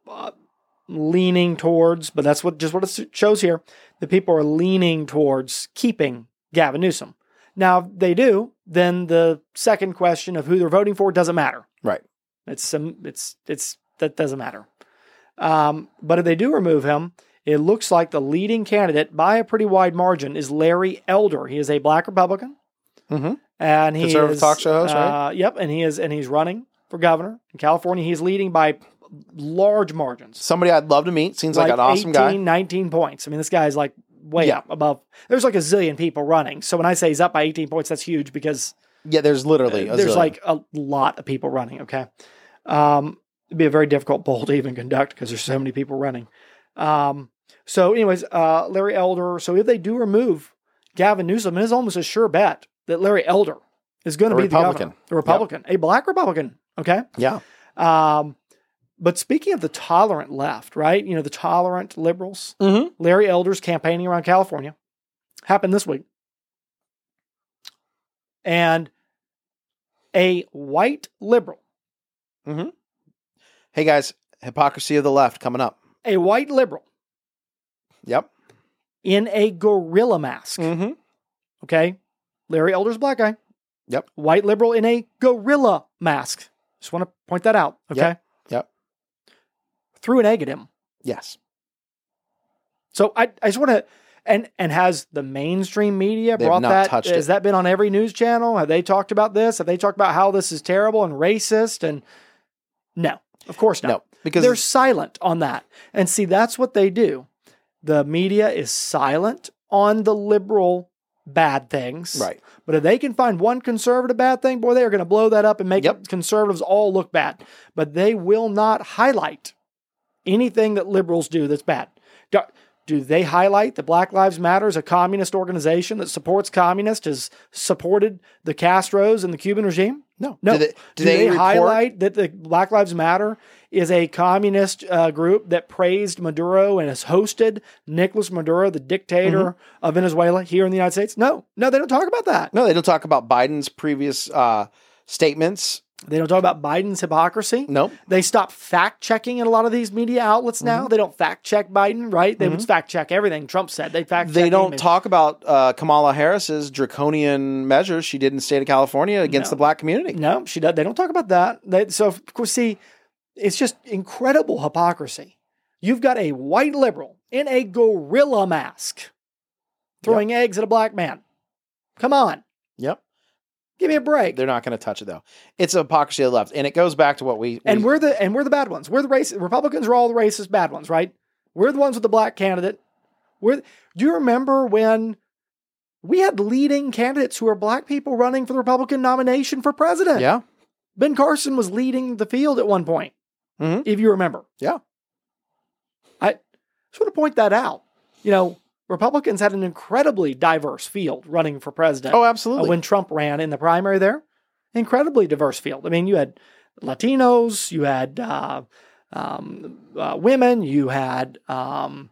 uh, leaning towards, but that's what just what it shows here. The people are leaning towards keeping Gavin Newsom. Now, if they do, then the second question of who they're voting for doesn't matter. right. It's some, it's it's that doesn't matter. Um, but if they do remove him, it looks like the leading candidate by a pretty wide margin is Larry Elder. He is a black Republican, Mhm. and he Conservative is talk show host, right? uh, Yep, and he is and he's running for governor in California. He's leading by large margins, Somebody I'd love to meet. Seems like, an awesome 18, guy. 19 points. I mean, this guy's like way Yeah. up above. There's like a zillion people running. So when I say he's up by 18 points, that's huge because Yeah, there's literally a there's zillion. like a lot of people running. Okay, um, it'd be a very difficult poll to even conduct because there's so many people running. Um, so, anyways, uh, Larry Elder. So if they do remove Gavin Newsom, it is almost a sure bet that Larry Elder is going to be the Republican. a Republican, a black Republican. Okay. yeah. Um, but speaking of the tolerant left, right? You know, the tolerant liberals. Mm-hmm. Larry Elder's campaigning around California happened this week. And a white liberal, Hey guys, hypocrisy of the left coming up. a white liberal Yep. in a gorilla mask. Mm-hmm. Okay. Larry Elder's black guy. Yep. White liberal in a gorilla mask. Just want to point that out. Okay. Yep. Yep. Threw an egg at him. Yes. So I, I just want to, and and has the mainstream media They've brought not that? touched Has it. that been on every news channel? Have they talked about this? Have they talked about how this is terrible and racist? And no, of course not. No, because They're silent on that. And see, that's what they do. The media is silent on the liberal bad things. Right. But if they can find one conservative bad thing, boy, they are going to blow that up and make Yep. conservatives all look bad. But they will not highlight anything that liberals do that's bad. Do, do they highlight that Black Lives Matter is a communist organization that supports communists, has supported the Castros and the Cuban regime? No. No. Do they, Do, do they, they, highlight that the Black Lives Matter is a communist uh, group that praised Maduro and has hosted Nicolas Maduro, the dictator Mm-hmm. of Venezuela, here in the United States? No, no, they don't talk about that. No, they don't talk about Biden's previous uh, statements. They don't talk about Biden's hypocrisy. Nope. They stop fact checking in a lot of these media outlets Mm-hmm. now. They don't fact check Biden, right? They would fact check everything Trump said. They fact check. They don't talk about uh, Kamala Harris's draconian measures she did in the state of California against No. the black community. No, she does. They don't talk about that. They, so, of course, see, it's just incredible hypocrisy. You've got a white liberal in a gorilla mask throwing eggs at a black man. Come on, Yep. Give me a break. They're not going to touch it though. It's a hypocrisy of the left, and it goes back to what we, and we- we're the and we're the bad ones. We're the racist. Republicans are all the racist bad ones, right? We're the ones with the black candidate. We're. Do you remember when we had leading candidates who are black people running for the Republican nomination for president? yeah. Ben Carson was leading the field at one point, Mhm. if you remember. Yeah. I just want to point that out. You know, Republicans had an incredibly diverse field running for president Oh, uh, absolutely. when Trump ran in the primary there. Incredibly diverse field. I mean, you had Latinos, you had uh, um, uh, women, you had. Um,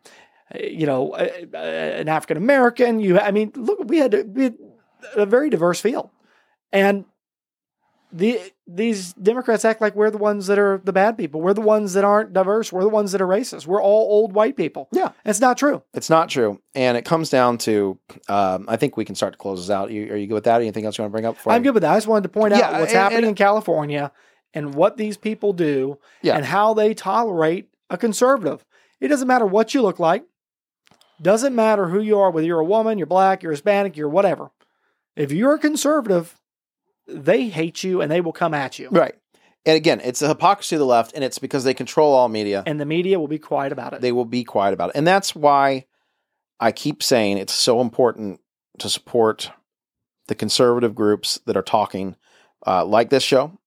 you know, a- a- an African American. You, I mean, look, we had, we had a very diverse field, and the these Democrats act like we're the ones that are the bad people. We're the ones that aren't diverse. We're the ones that are racist. We're all old white people. Yeah. it's not true. It's not true, and it comes down to. Um, I think we can start to close this out. You, are you good with that? Anything else you want to bring up? before I'm I- good with that. I just wanted to point out what's and- happening and- in California and what these people do Yeah. and how they tolerate a conservative. It doesn't matter what you look like. Doesn't matter who you are, whether you're a woman, you're black, you're Hispanic, you're whatever. If you're a conservative, they hate you and they will come at you. Right. And again, it's the hypocrisy of the left, and it's because they control all media. And the media will be quiet about it. They will be quiet about it. And that's why I keep saying it's so important to support the conservative groups that are talking uh, like this show.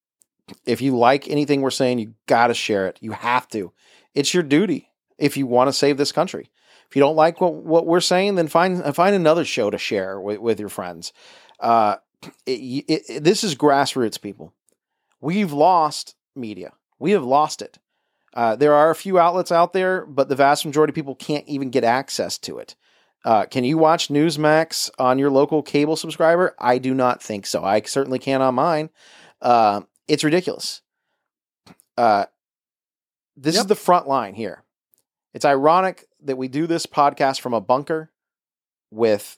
If you like anything we're saying, you got to share it. You have to. It's your duty if you want to save this country. If you don't like what, what we're saying, then find find another show to share with, with your friends. Uh, it, it, it- this is grassroots, people. We've lost media. We have lost it. Uh, there are a few outlets out there, but the vast majority of people can't even get access to it. Uh, can you watch Newsmax on your local cable subscriber? I do not think so. I certainly can on mine. Uh, it's ridiculous. Uh, this is the front line here. It's ironic that we do this podcast from a bunker with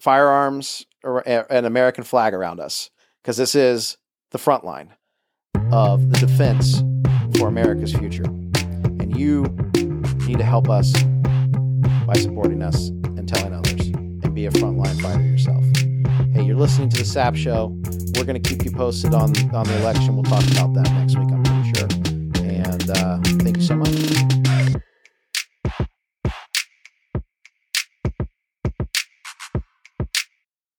firearms or an American flag around us because this is the front line of the defense for America's future. And you need to help us by supporting us and telling others and be a frontline fighter yourself. Hey, you're listening to the Sapp show. We're going to keep you posted on, on the election. We'll talk about that next week, I'm pretty sure. And uh, thank you so much.